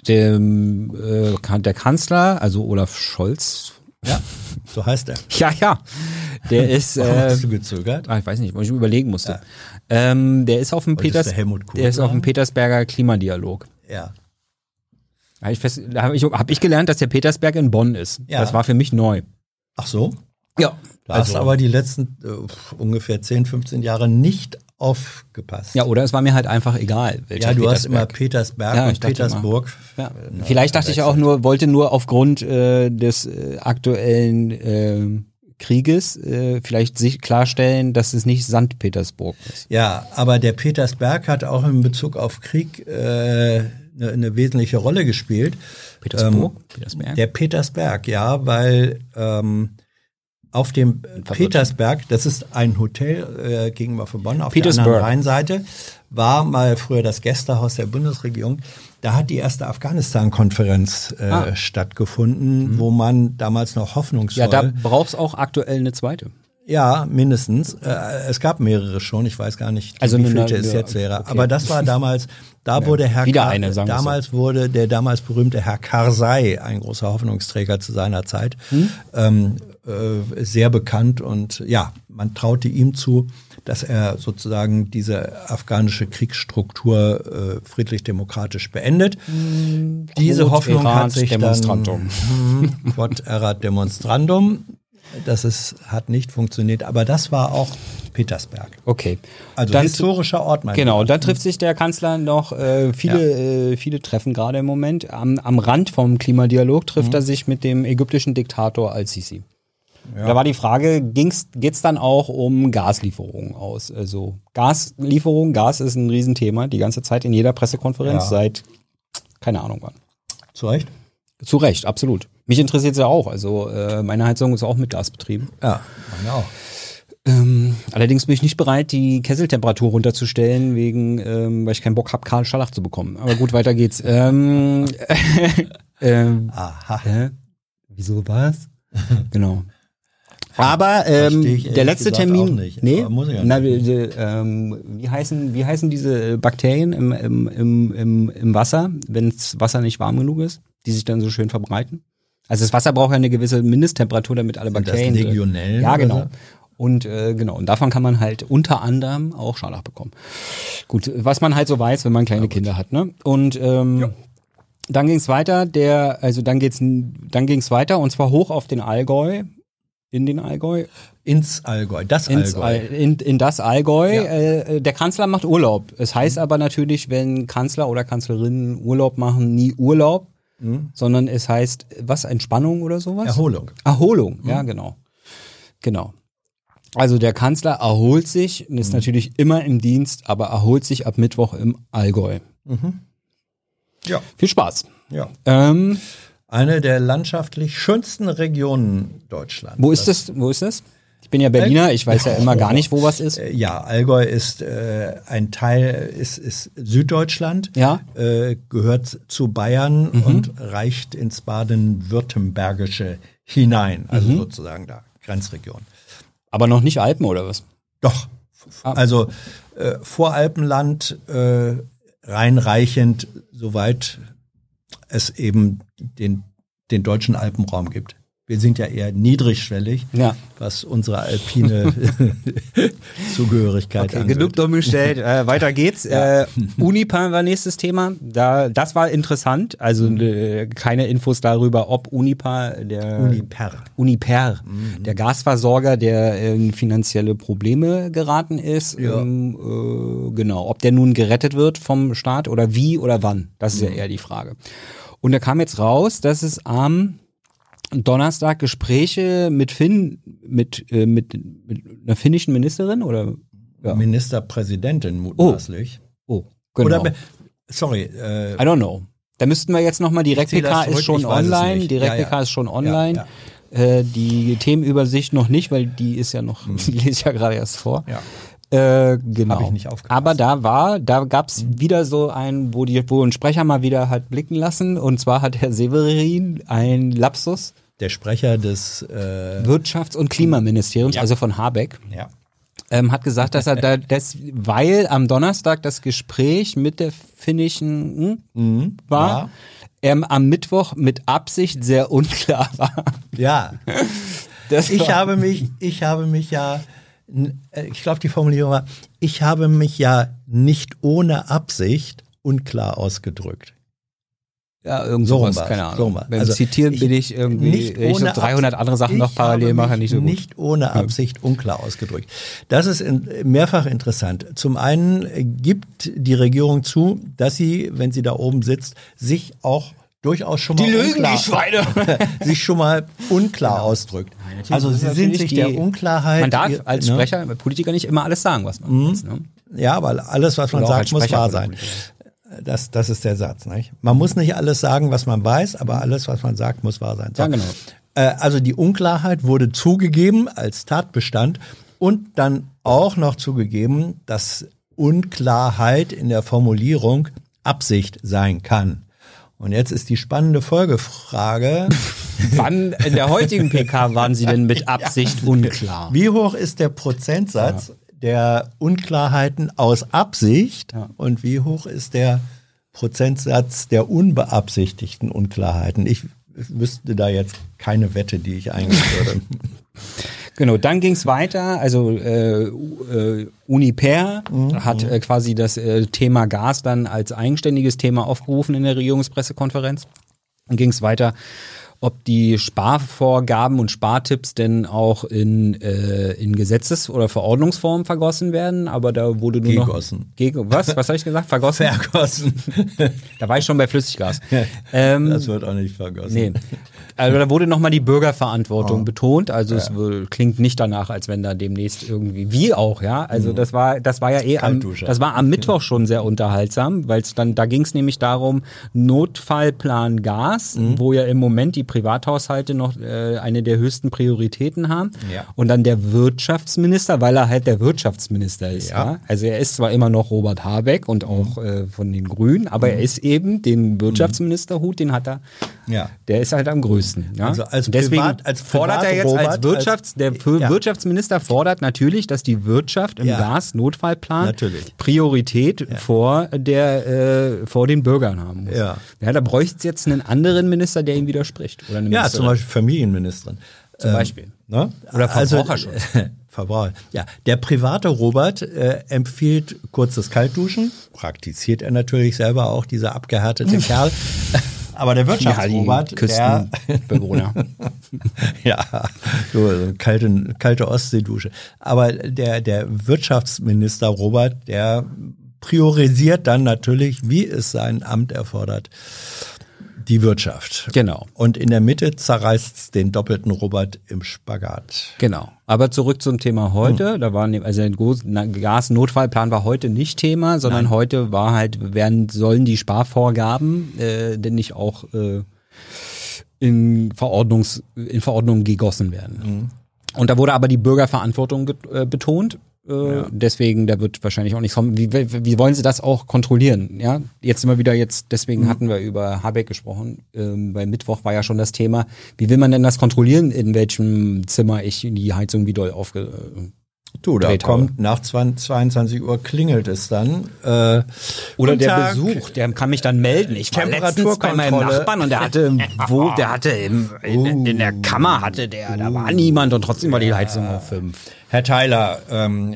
der, äh, der Kanzler, also Olaf Scholz.
Ja, so heißt er. [LAUGHS]
Ja, ja. Der ist.
Warum äh, hast du gezögert?
Ah, ich weiß nicht, weil ich überlegen musste. Ja. Ähm, der ist auf dem Peters, der, der ist auf dem Petersberger Klimadialog.
Ja.
Da habe ich, hab ich, hab ich gelernt, dass der Petersberg in Bonn ist. Ja. Das war für mich neu.
Ach so?
Ja.
Da also. hast aber die letzten äh, ungefähr 10, 15 Jahre nicht aufgepasst.
Ja, oder es war mir halt einfach egal.
Ja, du hast immer Petersberg ja, und Petersburg.
Ja. Äh, Vielleicht dachte ich auch nur, wollte nur aufgrund äh, des äh, aktuellen äh, Krieges äh, vielleicht sich klarstellen, dass es nicht St. Petersburg ist.
Ja, aber der Petersberg hat auch in Bezug auf Krieg äh, eine, eine wesentliche Rolle gespielt.
Petersburg? Ähm, Petersberg?
Der Petersberg, ja, weil ähm, auf dem Petersberg, das ist ein Hotel äh, gegenüber von Bonn auf der anderen Rheinseite, war mal früher das Gästehaus der Bundesregierung. Da hat die erste Afghanistan-Konferenz äh, ah. stattgefunden, mhm. wo man damals noch hoffnungsvoll... Ja,
da braucht es auch aktuell eine zweite.
Ja, mindestens. Äh, es gab mehrere schon. Ich weiß gar nicht,
also
wie viele es jetzt wäre. Okay. Aber das war damals, [LAUGHS] da ja, wurde Herr
wieder eine, sagen
damals so. wurde der damals berühmte Herr Karzai, ein großer Hoffnungsträger zu seiner Zeit, hm? ähm, äh, sehr bekannt und ja, man traute ihm zu, dass er sozusagen diese afghanische Kriegsstruktur äh, friedlich-demokratisch beendet. Hm, Diese Hoffnung hat sich dann Quod erat demonstrandum dass es hat nicht funktioniert. Aber das war auch Petersberg.
Okay.
Also dann, historischer Ort,
mein Genau, dann trifft sich der Kanzler noch äh, viele, ja. äh, viele Treffen gerade im Moment. Am, am Rand vom Klimadialog trifft mhm. er sich mit dem ägyptischen Diktator Al-Sisi. Ja. Da war die Frage, geht es dann auch um Gaslieferungen aus? Also Gaslieferungen, Gas ist ein Riesenthema, die ganze Zeit in jeder Pressekonferenz ja. seit keine Ahnung wann.
Zu Recht?
Zu Recht, absolut. Mich interessiert es ja auch. Also äh, meine Heizung ist auch mit Gas betrieben.
Ja, meine auch.
Ähm, allerdings bin ich nicht bereit, die Kesseltemperatur runterzustellen, wegen, ähm, weil ich keinen Bock habe, Karl Scharlach zu bekommen. Aber gut, weiter geht's. Ähm, [LAUGHS] ähm, Aha. Äh, wieso was? [LAUGHS] genau. Aber ähm, der letzte Termin,
nicht, nee,
na, ähm, wie heißen wie heißen diese Bakterien im, im, im, im, Wasser, wenn das Wasser nicht warm genug ist, die sich dann so schön verbreiten? Also das Wasser braucht ja eine gewisse Mindesttemperatur, damit alle Sind Bakterien.
Das Legionellen
ja, genau. Und äh, genau, und davon kann man halt unter anderem auch Scharlach bekommen. Gut, was man halt so weiß, wenn man kleine ja, Kinder hat, ne? Und ähm, ja. dann ging es weiter, der, also dann geht's, dann ging es weiter und zwar hoch auf den Allgäu, in den Allgäu.
Ins Allgäu, das Ins Allgäu.
All, in, in das Allgäu. Ja. Äh, der Kanzler macht Urlaub. Es heißt mhm. aber natürlich, wenn Kanzler oder Kanzlerinnen Urlaub machen, nie Urlaub, mhm. sondern es heißt, was, Entspannung oder sowas?
Erholung.
Erholung, mhm. ja, genau. Genau. Also der Kanzler erholt sich, ist mhm. natürlich immer im Dienst, aber erholt sich ab Mittwoch im Allgäu. Mhm. Ja. Viel Spaß.
Ja. Ähm, Eine der landschaftlich schönsten Regionen Deutschlands.
Wo ist das? Wo ist das? Ich bin ja Berliner, ich weiß ja immer gar nicht, wo was ist.
Ja, Allgäu ist äh, ein Teil, ist, ist Süddeutschland,
ja?
äh, gehört zu Bayern mhm. und reicht ins Baden-Württembergische hinein, also mhm. sozusagen da, Grenzregion.
Aber noch nicht Alpen oder was?
Doch. Ah. Also äh, Voralpenland äh, reinreichend, soweit es eben den, den deutschen Alpenraum gibt wir sind ja eher niedrigschwellig,
ja.
was unsere alpine [LAUGHS] Zugehörigkeit okay, angeht.
Genug dumm gestellt, äh, weiter geht's. Ja. Äh, Unipa war nächstes Thema. Da, das war interessant. Also mhm. äh, keine Infos darüber, ob Unipa, der
Uniper,
Uniper mhm. der Gasversorger, der in finanzielle Probleme geraten ist. Ja. Ähm, äh, genau, ob der nun gerettet wird vom Staat oder wie oder wann. Das ist mhm. ja eher die Frage. Und da kam jetzt raus, dass es am Donnerstag Gespräche mit Finn, mit, äh, mit, mit einer finnischen Ministerin oder
ja. Ministerpräsidentin mutmaßlich.
Oh, oh genau.
Oder, sorry. Äh,
I don't know. Da müssten wir jetzt nochmal, die RecPK ist schon online, die RecPK ja, ja. ist schon online. Äh, die Themenübersicht noch nicht, weil die ist ja noch, mhm. [LAUGHS] die lese ich ja gerade erst vor.
Ja.
Äh, genau. ich nicht Aber da war, da gab's mhm. wieder so ein, wo die, wo ein Sprecher mal wieder hat blicken lassen. Und zwar hat Herr Severin ein Lapsus.
Der Sprecher des äh
Wirtschafts- und Klimaministeriums, ja. also von Habeck.
Ja.
Ähm, hat gesagt, dass er da, [LAUGHS] das, weil am Donnerstag das Gespräch mit der finnischen hm, mhm, war, ähm, am Mittwoch mit Absicht sehr unklar [LAUGHS] war.
Ja. Das ich habe mich, ich habe mich ja äh, ich glaube, die Formulierung war, ich habe mich ja nicht ohne Absicht unklar ausgedrückt.
Ja, irgend so sowas, keine Ahnung. So Beim also Zitieren bin ich irgendwie, nicht ich ohne 300 andere Sachen noch parallel mache, nicht so gut.
Nicht ohne Absicht unklar ausgedrückt. Das ist in, mehrfach interessant. Zum einen gibt die Regierung zu, dass sie, wenn sie da oben sitzt, sich auch durchaus schon mal
die unklar, die Schweine. [LAUGHS]
sich schon mal unklar genau. ausdrückt. also sie sind sich die, der Unklarheit.
Man darf als ne? Sprecher, Politiker nicht immer alles sagen, was man mhm. weiß. Ne?
Ja, aber alles, was man sagt, muss wahr sein. Das, das ist der Satz. Nicht? Man muss nicht alles sagen, was man weiß, aber alles, was man sagt, muss wahr sein.
So. Ja, genau.
Äh, also die Unklarheit wurde zugegeben als Tatbestand und dann auch noch zugegeben, dass Unklarheit in der Formulierung Absicht sein kann. Und jetzt ist die spannende Folgefrage. [LAUGHS]
Wann in der heutigen PK waren Sie denn mit [LAUGHS] Absicht unklar?
Wie hoch ist der Prozentsatz. Der Unklarheiten aus Absicht ja. und wie hoch ist der Prozentsatz der unbeabsichtigten Unklarheiten? Ich wüsste da jetzt keine Wette, die ich eingehen würde. [LAUGHS]
Genau, dann ging es weiter. Also äh, äh, Uniper mhm. hat äh, quasi das äh, Thema Gas dann als eigenständiges Thema aufgerufen in der Regierungspressekonferenz. Dann ging es weiter ob die Sparvorgaben und Spartipps denn auch in, äh, in Gesetzes- oder Verordnungsform vergossen werden, aber da wurde nur
Gegossen.
noch... Gegen, was? Was habe ich gesagt? Vergossen?
Vergossen. [LAUGHS]
da war ich schon bei Flüssiggas. [LAUGHS]
ähm, das wird auch nicht vergossen. Nee.
Also da wurde nochmal die Bürgerverantwortung oh. betont. Also ja. es klingt nicht danach, als wenn da demnächst irgendwie, wie auch, ja. Also mhm. das war, das war ja eh am, das war am Mittwoch schon sehr unterhaltsam, weil es dann, da ging es nämlich darum, Notfallplan Gas, mhm. wo ja im Moment die Privathaushalte noch äh, eine der höchsten Prioritäten haben. Ja. Und dann der Wirtschaftsminister, weil er halt der Wirtschaftsminister ist. Ja. ja? Also er ist zwar immer noch Robert Habeck und auch mhm. äh, von den Grünen, aber er mhm. ist eben den Wirtschaftsministerhut, den hat er. Ja. Der ist halt am größten. Ja? Also als deswegen Privat, als fordert er jetzt Robert, als Wirtschafts, der ja. Wirtschaftsminister fordert natürlich, dass die Wirtschaft im ja. Gasnotfallplan natürlich. Priorität vor der äh, vor den Bürgern haben muss. Ja. da bräuchte es jetzt einen anderen Minister, der ihm widerspricht.
Oder eine ja, zum Beispiel Familienministerin.
Zum ähm, Beispiel. Ne? Oder Verbraucherschutz.
Also, Verbraucher. [LAUGHS] Ja, der private Robert äh, empfiehlt kurzes Kaltduschen. Praktiziert er natürlich selber auch, dieser abgehärtete [LAUGHS] Kerl. Aber der Wirtschaftsrobert, ja, Küstenbewohner. [LAUGHS] ja, so, so kalte, kalte Ostseedusche. Aber der, der Wirtschaftsminister Robert, der priorisiert dann natürlich, wie es sein Amt erfordert, die Wirtschaft.
Genau.
Und in der Mitte zerreißt den doppelten Robert im Spagat.
Genau. Aber zurück zum Thema heute. Hm. Da war also ein Gasnotfallplan war heute nicht Thema, sondern Nein. heute war halt, werden sollen die Sparvorgaben äh, denn nicht auch äh, in Verordnungs in Verordnungen gegossen werden. Mhm. Und da wurde aber die Bürgerverantwortung äh, betont ja. Deswegen, da wird wahrscheinlich auch nichts kommen. Wie, wie, wie, wollen sie das auch kontrollieren? Ja, jetzt immer wieder jetzt, deswegen mhm. hatten wir über Habeck gesprochen. Ähm, bei Mittwoch war ja schon das Thema, wie will man denn das kontrollieren, in welchem Zimmer ich die Heizung wie doll aufge
Du, da kommt nach 22 Uhr klingelt es dann. Äh,
Oder der Tag, Besuch, der kann mich dann melden. Ich war letztens bei meinem Nachbarn und der hatte, [LAUGHS] wo, der hatte im, in, in, der Kammer hatte der, da war niemand und trotzdem war die Heizung auf fünf.
Herr Tyler, ähm,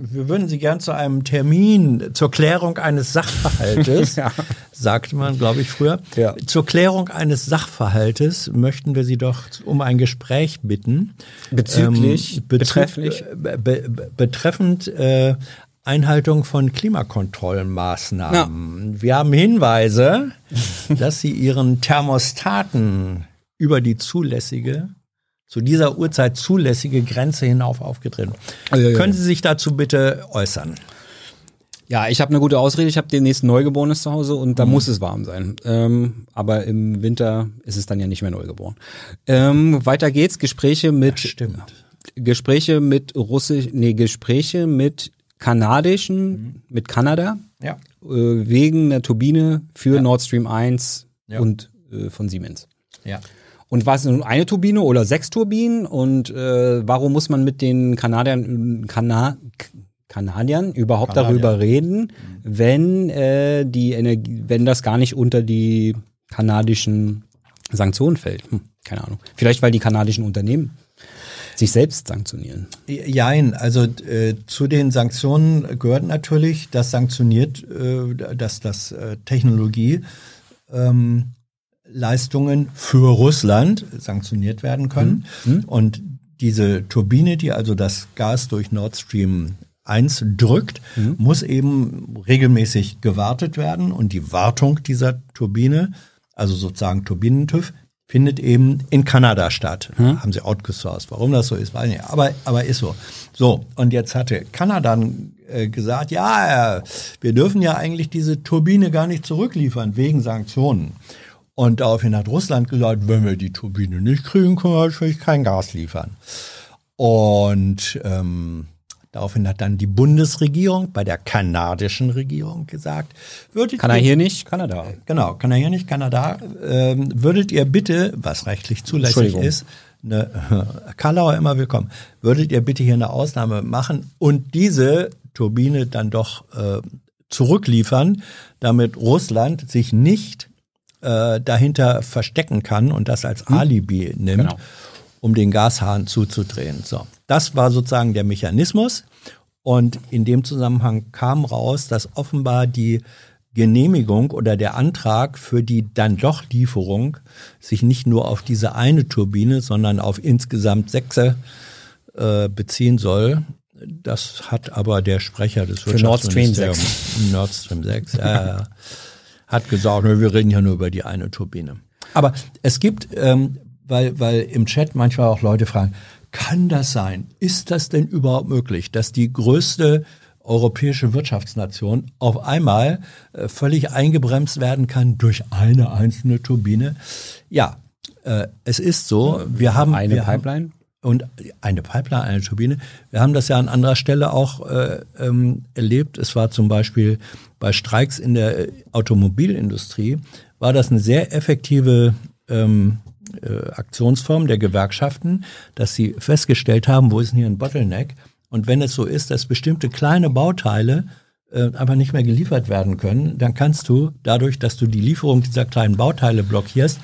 wir würden Sie gern zu einem Termin zur Klärung eines Sachverhaltes, [LAUGHS] ja. sagte man, glaube ich, früher. Ja. Zur Klärung eines Sachverhaltes möchten wir Sie doch um ein Gespräch bitten.
Bezüglich, ähm,
betrefflich? Be be betreffend äh, Einhaltung von Klimakontrollmaßnahmen. Ja. Wir haben Hinweise, [LAUGHS] dass Sie Ihren Thermostaten über die zulässige zu dieser Uhrzeit zulässige Grenze hinauf aufgetreten. Ja, ja, ja. Können Sie sich dazu bitte äußern?
Ja, ich habe eine gute Ausrede. Ich habe demnächst Neugeborenes zu Hause und da mhm. muss es warm sein. Ähm, aber im Winter ist es dann ja nicht mehr neugeboren. Ähm, weiter geht's. Gespräche mit
stimmt.
Gespräche mit Russisch, nee, Gespräche mit kanadischen, mhm. mit Kanada.
Ja.
Äh, wegen einer Turbine für ja. Nord Stream 1 ja. und äh, von Siemens.
Ja.
Und war es nun eine Turbine oder sechs Turbinen? Und äh, warum muss man mit den Kanadiern, Kana, Kanadiern überhaupt Kanadier. darüber reden, wenn äh, die Energie, wenn das gar nicht unter die kanadischen Sanktionen fällt? Hm, keine Ahnung. Vielleicht weil die kanadischen Unternehmen sich selbst sanktionieren.
Jein, also äh, zu den Sanktionen gehört natürlich, dass sanktioniert, äh, dass das äh, Technologie ähm, Leistungen für Russland sanktioniert werden können. Mhm. Und diese Turbine, die also das Gas durch Nord Stream 1 drückt, mhm. muss eben regelmäßig gewartet werden. Und die Wartung dieser Turbine, also sozusagen Turbinentüv, findet eben in Kanada statt. Mhm. Haben sie outgesourced. Warum das so ist, weiß ich nicht. Aber, aber ist so. So, und jetzt hatte Kanada äh, gesagt, ja, wir dürfen ja eigentlich diese Turbine gar nicht zurückliefern wegen Sanktionen. Und daraufhin hat Russland gesagt, wenn wir die Turbine nicht kriegen, können wir natürlich kein Gas liefern. Und ähm, daraufhin hat dann die Bundesregierung bei der kanadischen Regierung gesagt,
würdet kann er hier nicht, Kanada.
Genau, kann er hier nicht, Kanada. Ähm, würdet ihr bitte, was rechtlich zulässig ist, [LAUGHS] eine, Karlauer immer willkommen, würdet ihr bitte hier eine Ausnahme machen und diese Turbine dann doch äh, zurückliefern, damit Russland sich nicht äh, dahinter verstecken kann und das als hm. Alibi nimmt, genau. um den Gashahn zuzudrehen. So, das war sozusagen der Mechanismus. Und in dem Zusammenhang kam raus, dass offenbar die Genehmigung oder der Antrag für die dann doch Lieferung sich nicht nur auf diese eine Turbine, sondern auf insgesamt sechs äh, beziehen soll. Das hat aber der Sprecher des
für Nord Stream 6.
Nord Stream 6 äh, [LAUGHS] hat gesagt, wir reden ja nur über die eine Turbine. Aber es gibt, ähm, weil, weil im Chat manchmal auch Leute fragen, kann das sein? Ist das denn überhaupt möglich, dass die größte europäische Wirtschaftsnation auf einmal äh, völlig eingebremst werden kann durch eine einzelne Turbine. Ja, äh, es ist so. Wir haben
eine
wir
Pipeline. Haben,
und eine Pipeline, eine Turbine. Wir haben das ja an anderer Stelle auch äh, ähm, erlebt. Es war zum Beispiel bei Streiks in der Automobilindustrie, war das eine sehr effektive ähm, äh, Aktionsform der Gewerkschaften, dass sie festgestellt haben, wo ist denn hier ein Bottleneck? Und wenn es so ist, dass bestimmte kleine Bauteile äh, einfach nicht mehr geliefert werden können, dann kannst du dadurch, dass du die Lieferung dieser kleinen Bauteile blockierst,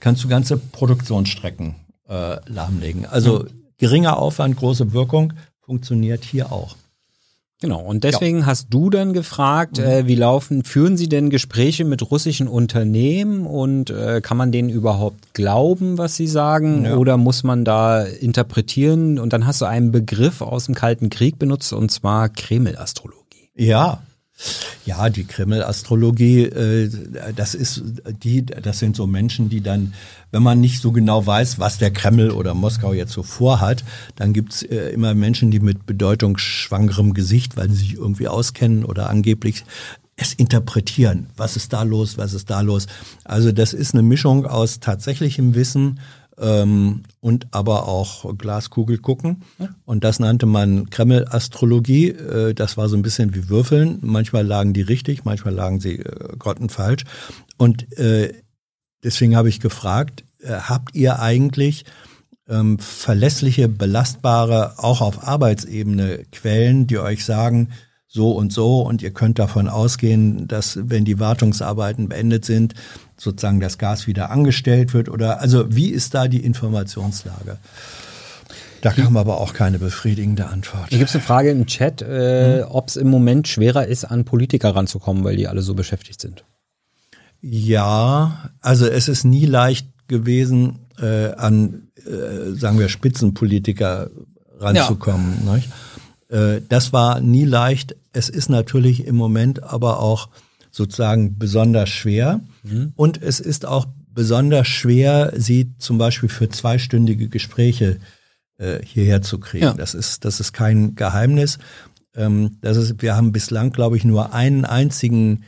kannst du ganze Produktionsstrecken äh, lahmlegen. Also mhm. geringer Aufwand, große Wirkung funktioniert hier auch.
Genau, und deswegen ja. hast du dann gefragt, mhm. äh, wie laufen, führen Sie denn Gespräche mit russischen Unternehmen und äh, kann man denen überhaupt glauben, was sie sagen? Ja. Oder muss man da interpretieren? Und dann hast du einen Begriff aus dem Kalten Krieg benutzt, und zwar Kreml-Astrologie.
Ja, ja, die Kreml-Astrologie, äh, das ist die, das sind so Menschen, die dann, wenn man nicht so genau weiß, was der Kreml oder Moskau jetzt so vorhat, dann gibt's äh, immer Menschen, die mit bedeutungsschwangerem Gesicht, weil sie sich irgendwie auskennen oder angeblich es interpretieren. Was ist da los? Was ist da los? Also das ist eine Mischung aus tatsächlichem Wissen ähm, und aber auch Glaskugel gucken. Und das nannte man Kreml-Astrologie. Äh, das war so ein bisschen wie Würfeln. Manchmal lagen die richtig, manchmal lagen sie äh, grottenfalsch. Und äh, deswegen habe ich gefragt, äh, habt ihr eigentlich ähm, verlässliche, belastbare, auch auf Arbeitsebene Quellen, die euch sagen, so und so und ihr könnt davon ausgehen, dass wenn die Wartungsarbeiten beendet sind, sozusagen das Gas wieder angestellt wird oder also wie ist da die Informationslage? Da kam aber auch keine befriedigende Antwort.
Hier gibt es eine Frage im Chat, äh, hm. ob es im Moment schwerer ist, an Politiker ranzukommen, weil die alle so beschäftigt sind.
Ja, also es ist nie leicht gewesen, äh, an, äh, sagen wir, Spitzenpolitiker ranzukommen. Ja. Äh, das war nie leicht. Es ist natürlich im Moment aber auch sozusagen besonders schwer. Mhm. Und es ist auch besonders schwer, sie zum Beispiel für zweistündige Gespräche äh, hierher zu kriegen. Ja. Das ist, das ist kein Geheimnis. Ähm, das ist, wir haben bislang, glaube ich, nur einen einzigen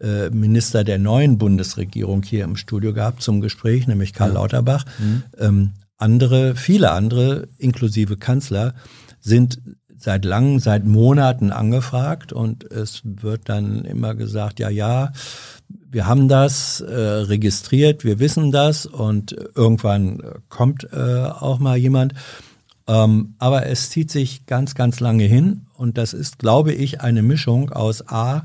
äh, Minister der neuen Bundesregierung hier im Studio gehabt zum Gespräch, nämlich Karl ja. Lauterbach. Mhm. Ähm, andere, viele andere, inklusive Kanzler, sind seit langem, seit Monaten angefragt und es wird dann immer gesagt, ja, ja, wir haben das äh, registriert, wir wissen das und irgendwann kommt äh, auch mal jemand. Ähm, aber es zieht sich ganz, ganz lange hin und das ist, glaube ich, eine Mischung aus A,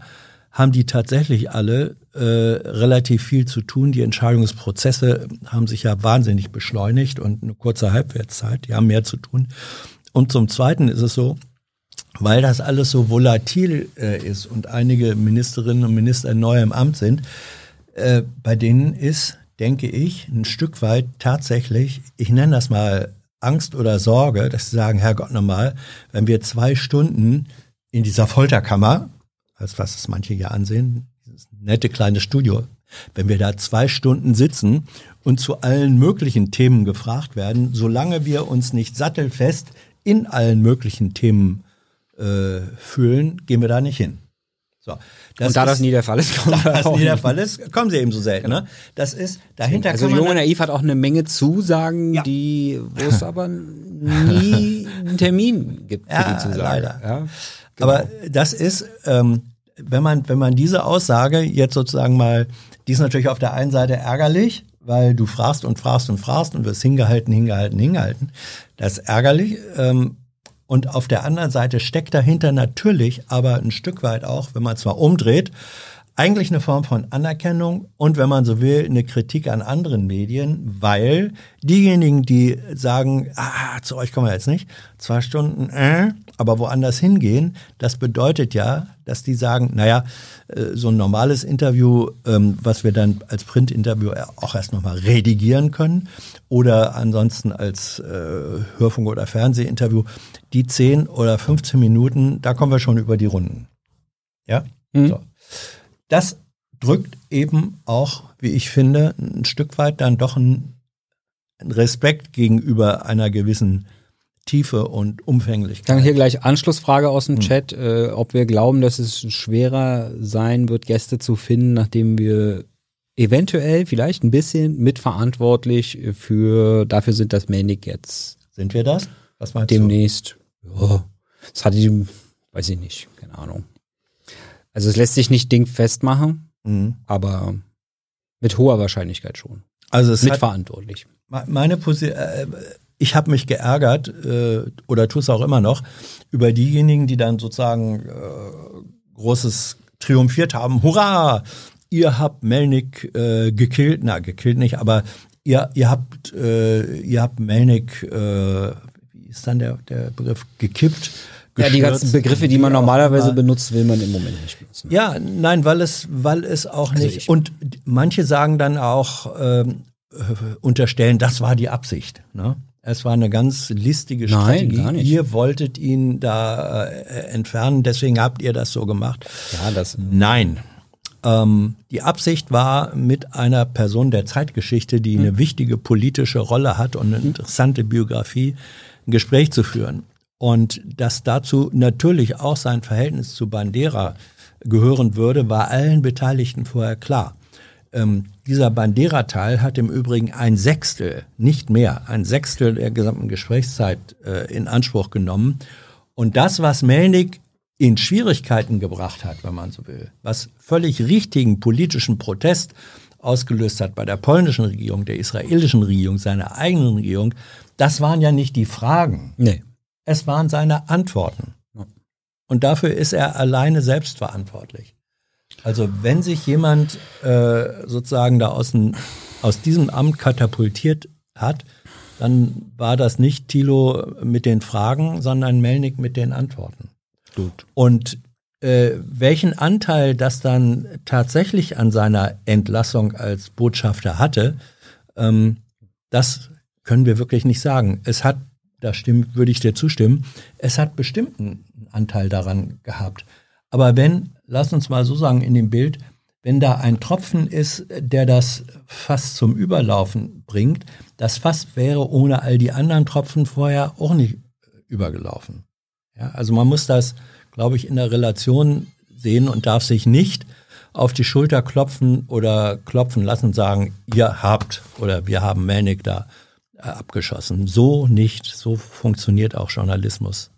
haben die tatsächlich alle äh, relativ viel zu tun. Die Entscheidungsprozesse haben sich ja wahnsinnig beschleunigt und eine kurze Halbwertszeit, die haben mehr zu tun. Und zum Zweiten ist es so, weil das alles so volatil äh, ist und einige Ministerinnen und Minister neu im Amt sind, äh, bei denen ist, denke ich, ein Stück weit tatsächlich, ich nenne das mal Angst oder Sorge, dass sie sagen, Herr Gott nochmal, wenn wir zwei Stunden in dieser Folterkammer, als was es manche ja ansehen, dieses nette kleine Studio, wenn wir da zwei Stunden sitzen und zu allen möglichen Themen gefragt werden, solange wir uns nicht sattelfest in allen möglichen Themen äh, fühlen, gehen wir da nicht hin.
So, das und da ist, das nie der Fall ist, [LAUGHS]
kommen da das nie der Fall ist, kommen sie eben so selten. Ne? Das ist dahinter.
Also Jung und Naiv hat auch eine Menge Zusagen, ja. die wo es [LAUGHS] aber nie einen Termin gibt für ja, die Zusagen. Ja,
genau. Aber das ist, ähm, wenn man wenn man diese Aussage jetzt sozusagen mal, die ist natürlich auf der einen Seite ärgerlich, weil du fragst und fragst und fragst und wirst hingehalten, hingehalten, hingehalten. Das ist ärgerlich. Ähm, und auf der anderen Seite steckt dahinter natürlich aber ein Stück weit auch, wenn man es mal umdreht, eigentlich eine Form von Anerkennung und wenn man so will, eine Kritik an anderen Medien, weil diejenigen, die sagen, ah, zu euch kommen wir jetzt nicht, zwei Stunden, äh, aber woanders hingehen, das bedeutet ja, dass die sagen, naja, äh, so ein normales Interview, ähm, was wir dann als Printinterview auch erst nochmal redigieren können oder ansonsten als äh, Hörfunk- oder Fernsehinterview, die 10 oder 15 Minuten, da kommen wir schon über die Runden. Ja? Mhm. So das drückt eben auch, wie ich finde, ein Stück weit dann doch einen Respekt gegenüber einer gewissen Tiefe und Umfänglichkeit.
Dann hier gleich Anschlussfrage aus dem hm. Chat, äh, ob wir glauben, dass es schwerer sein wird, Gäste zu finden, nachdem wir eventuell vielleicht ein bisschen mitverantwortlich für dafür sind, dass Manic jetzt.
Sind wir das?
Was meinst demnächst, du? Demnächst. Ja, das hatte ich, weiß ich nicht, keine Ahnung. Also es lässt sich nicht dingfest machen, mhm. aber mit hoher Wahrscheinlichkeit schon.
Also es
mitverantwortlich.
Meine Position, äh, ich habe mich geärgert äh, oder tue es auch immer noch über diejenigen, die dann sozusagen äh, großes triumphiert haben. Hurra! Ihr habt Melnik äh, gekillt, na gekillt nicht, aber ihr ihr habt äh, ihr habt Melnik, äh, wie ist dann der der Begriff gekippt
ja, die ganzen Begriffe, die man normalerweise benutzt, will man im Moment nicht benutzen.
Ja, nein, weil es, weil es auch also nicht. Und manche sagen dann auch, äh, [LAUGHS] unterstellen, das war die Absicht. Ne? Es war eine ganz listige Strategie. Nein, gar nicht. Ihr wolltet ihn da äh, entfernen, deswegen habt ihr das so gemacht.
Ja, das.
Nein. Ähm, die Absicht war, mit einer Person der Zeitgeschichte, die eine hm. wichtige politische Rolle hat und eine hm. interessante Biografie, ein Gespräch zu führen. Und dass dazu natürlich auch sein Verhältnis zu Bandera gehören würde, war allen Beteiligten vorher klar. Ähm, dieser Bandera-Teil hat im Übrigen ein Sechstel, nicht mehr, ein Sechstel der gesamten Gesprächszeit äh, in Anspruch genommen. Und das, was Melnik in Schwierigkeiten gebracht hat, wenn man so will, was völlig richtigen politischen Protest ausgelöst hat bei der polnischen Regierung, der israelischen Regierung, seiner eigenen Regierung, das waren ja nicht die Fragen.
Nee.
Es waren seine Antworten. Und dafür ist er alleine selbst verantwortlich. Also wenn sich jemand äh, sozusagen da aus, ein, aus diesem Amt katapultiert hat, dann war das nicht Thilo mit den Fragen, sondern Melnik mit den Antworten.
Gut.
Und äh, welchen Anteil das dann tatsächlich an seiner Entlassung als Botschafter hatte, ähm, das können wir wirklich nicht sagen. Es hat da stimmt, würde ich dir zustimmen. Es hat bestimmten Anteil daran gehabt. Aber wenn, lass uns mal so sagen, in dem Bild, wenn da ein Tropfen ist, der das Fass zum Überlaufen bringt, das Fass wäre ohne all die anderen Tropfen vorher auch nicht übergelaufen. Ja, also man muss das, glaube ich, in der Relation sehen und darf sich nicht auf die Schulter klopfen oder klopfen lassen sagen, ihr habt oder wir haben Melnik da abgeschossen. So nicht, so funktioniert auch Journalismus.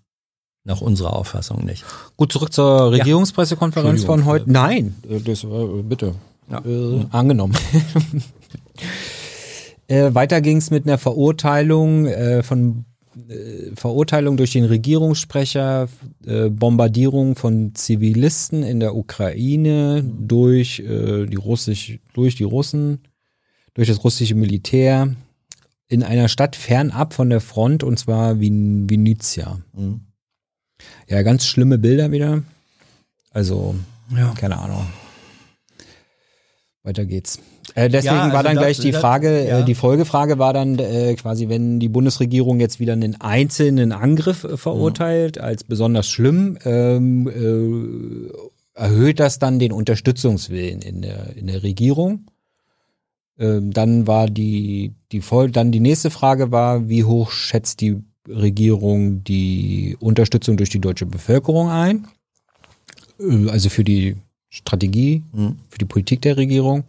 Nach unserer Auffassung nicht.
Gut, zurück zur Regierungspressekonferenz ja. von heute. Nein, äh, das, äh, bitte. Ja. Äh, angenommen. [LAUGHS] äh, weiter ging es mit einer Verurteilung äh, von äh, Verurteilung durch den Regierungssprecher, Bombardierung von Zivilisten in der Ukraine durch die russisch, durch die Russen, durch das russische Militär, in einer Stadt fernab von der Front und zwar Vin Venezia. Mhm. Ja, ganz schlimme Bilder wieder. Also, ja. keine Ahnung. Weiter geht's. Äh, deswegen ja, also war dann das, gleich die Frage, äh, ja. die Folgefrage war dann äh, quasi, wenn die Bundesregierung jetzt wieder einen einzelnen Angriff äh, verurteilt mhm. als besonders schlimm, ähm, äh, erhöht das dann den Unterstützungswillen in der, in der Regierung? Ähm, dann war die, die voll, dann die nächste Frage war, wie hoch schätzt die Regierung die Unterstützung durch die deutsche Bevölkerung ein? Äh, also für die Strategie, mhm. für die Politik der Regierung.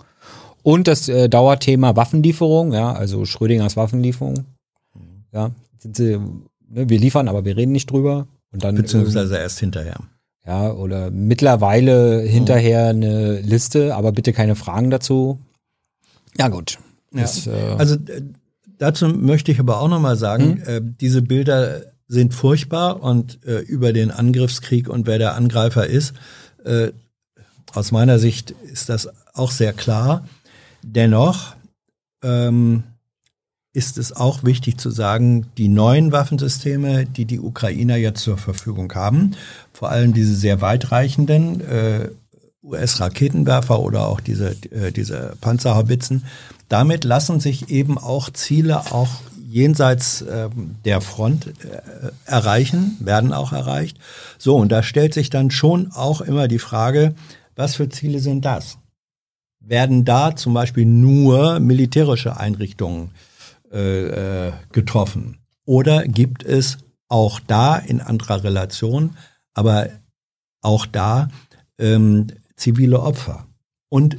Und das äh, Dauerthema Waffenlieferung, ja, also Schrödingers Waffenlieferung. Mhm. Ja, sind sie, ne, wir liefern, aber wir reden nicht drüber. Und dann,
Beziehungsweise ähm, erst hinterher.
Ja, oder mittlerweile hinterher mhm. eine Liste, aber bitte keine Fragen dazu. Ja, gut.
Ja. Das, äh also äh, dazu möchte ich aber auch nochmal sagen, mhm. äh, diese Bilder sind furchtbar und äh, über den Angriffskrieg und wer der Angreifer ist, äh, aus meiner Sicht ist das auch sehr klar. Dennoch ähm, ist es auch wichtig zu sagen, die neuen Waffensysteme, die die Ukrainer jetzt zur Verfügung haben, vor allem diese sehr weitreichenden äh, US-Raketenwerfer oder auch diese, äh, diese Panzerhaubitzen, damit lassen sich eben auch Ziele auch jenseits äh, der Front äh, erreichen, werden auch erreicht. So, und da stellt sich dann schon auch immer die Frage, was für Ziele sind das? Werden da zum Beispiel nur militärische Einrichtungen äh, äh, getroffen? Oder gibt es auch da in anderer Relation, aber auch da ähm, zivile Opfer? Und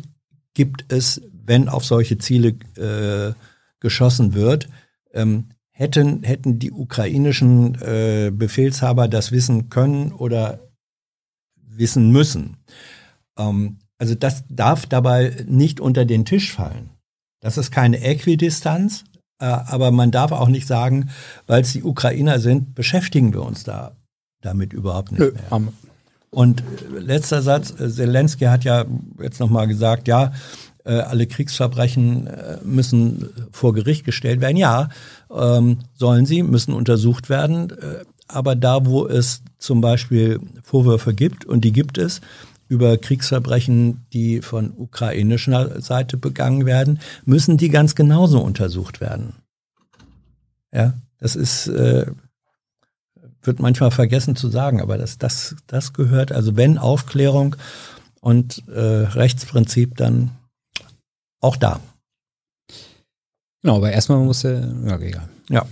gibt es, wenn auf solche Ziele äh, geschossen wird, ähm, hätten, hätten die ukrainischen äh, Befehlshaber das wissen können oder wissen müssen? Ähm, also das darf dabei nicht unter den Tisch fallen. Das ist keine Äquidistanz, äh, aber man darf auch nicht sagen, weil es die Ukrainer sind, beschäftigen wir uns da damit überhaupt nicht Nö, mehr. Und äh, letzter Satz, äh, Zelensky hat ja jetzt nochmal gesagt, ja, alle Kriegsverbrechen müssen vor Gericht gestellt werden. Ja, ähm, sollen sie, müssen untersucht werden. Aber da, wo es zum Beispiel Vorwürfe gibt, und die gibt es, über Kriegsverbrechen, die von ukrainischer Seite begangen werden, müssen die ganz genauso untersucht werden. Ja, das ist, äh, wird manchmal vergessen zu sagen, aber das, das, das gehört, also wenn Aufklärung und äh, Rechtsprinzip, dann auch da.
Genau, aber erstmal muss er, ja, egal.
Ja.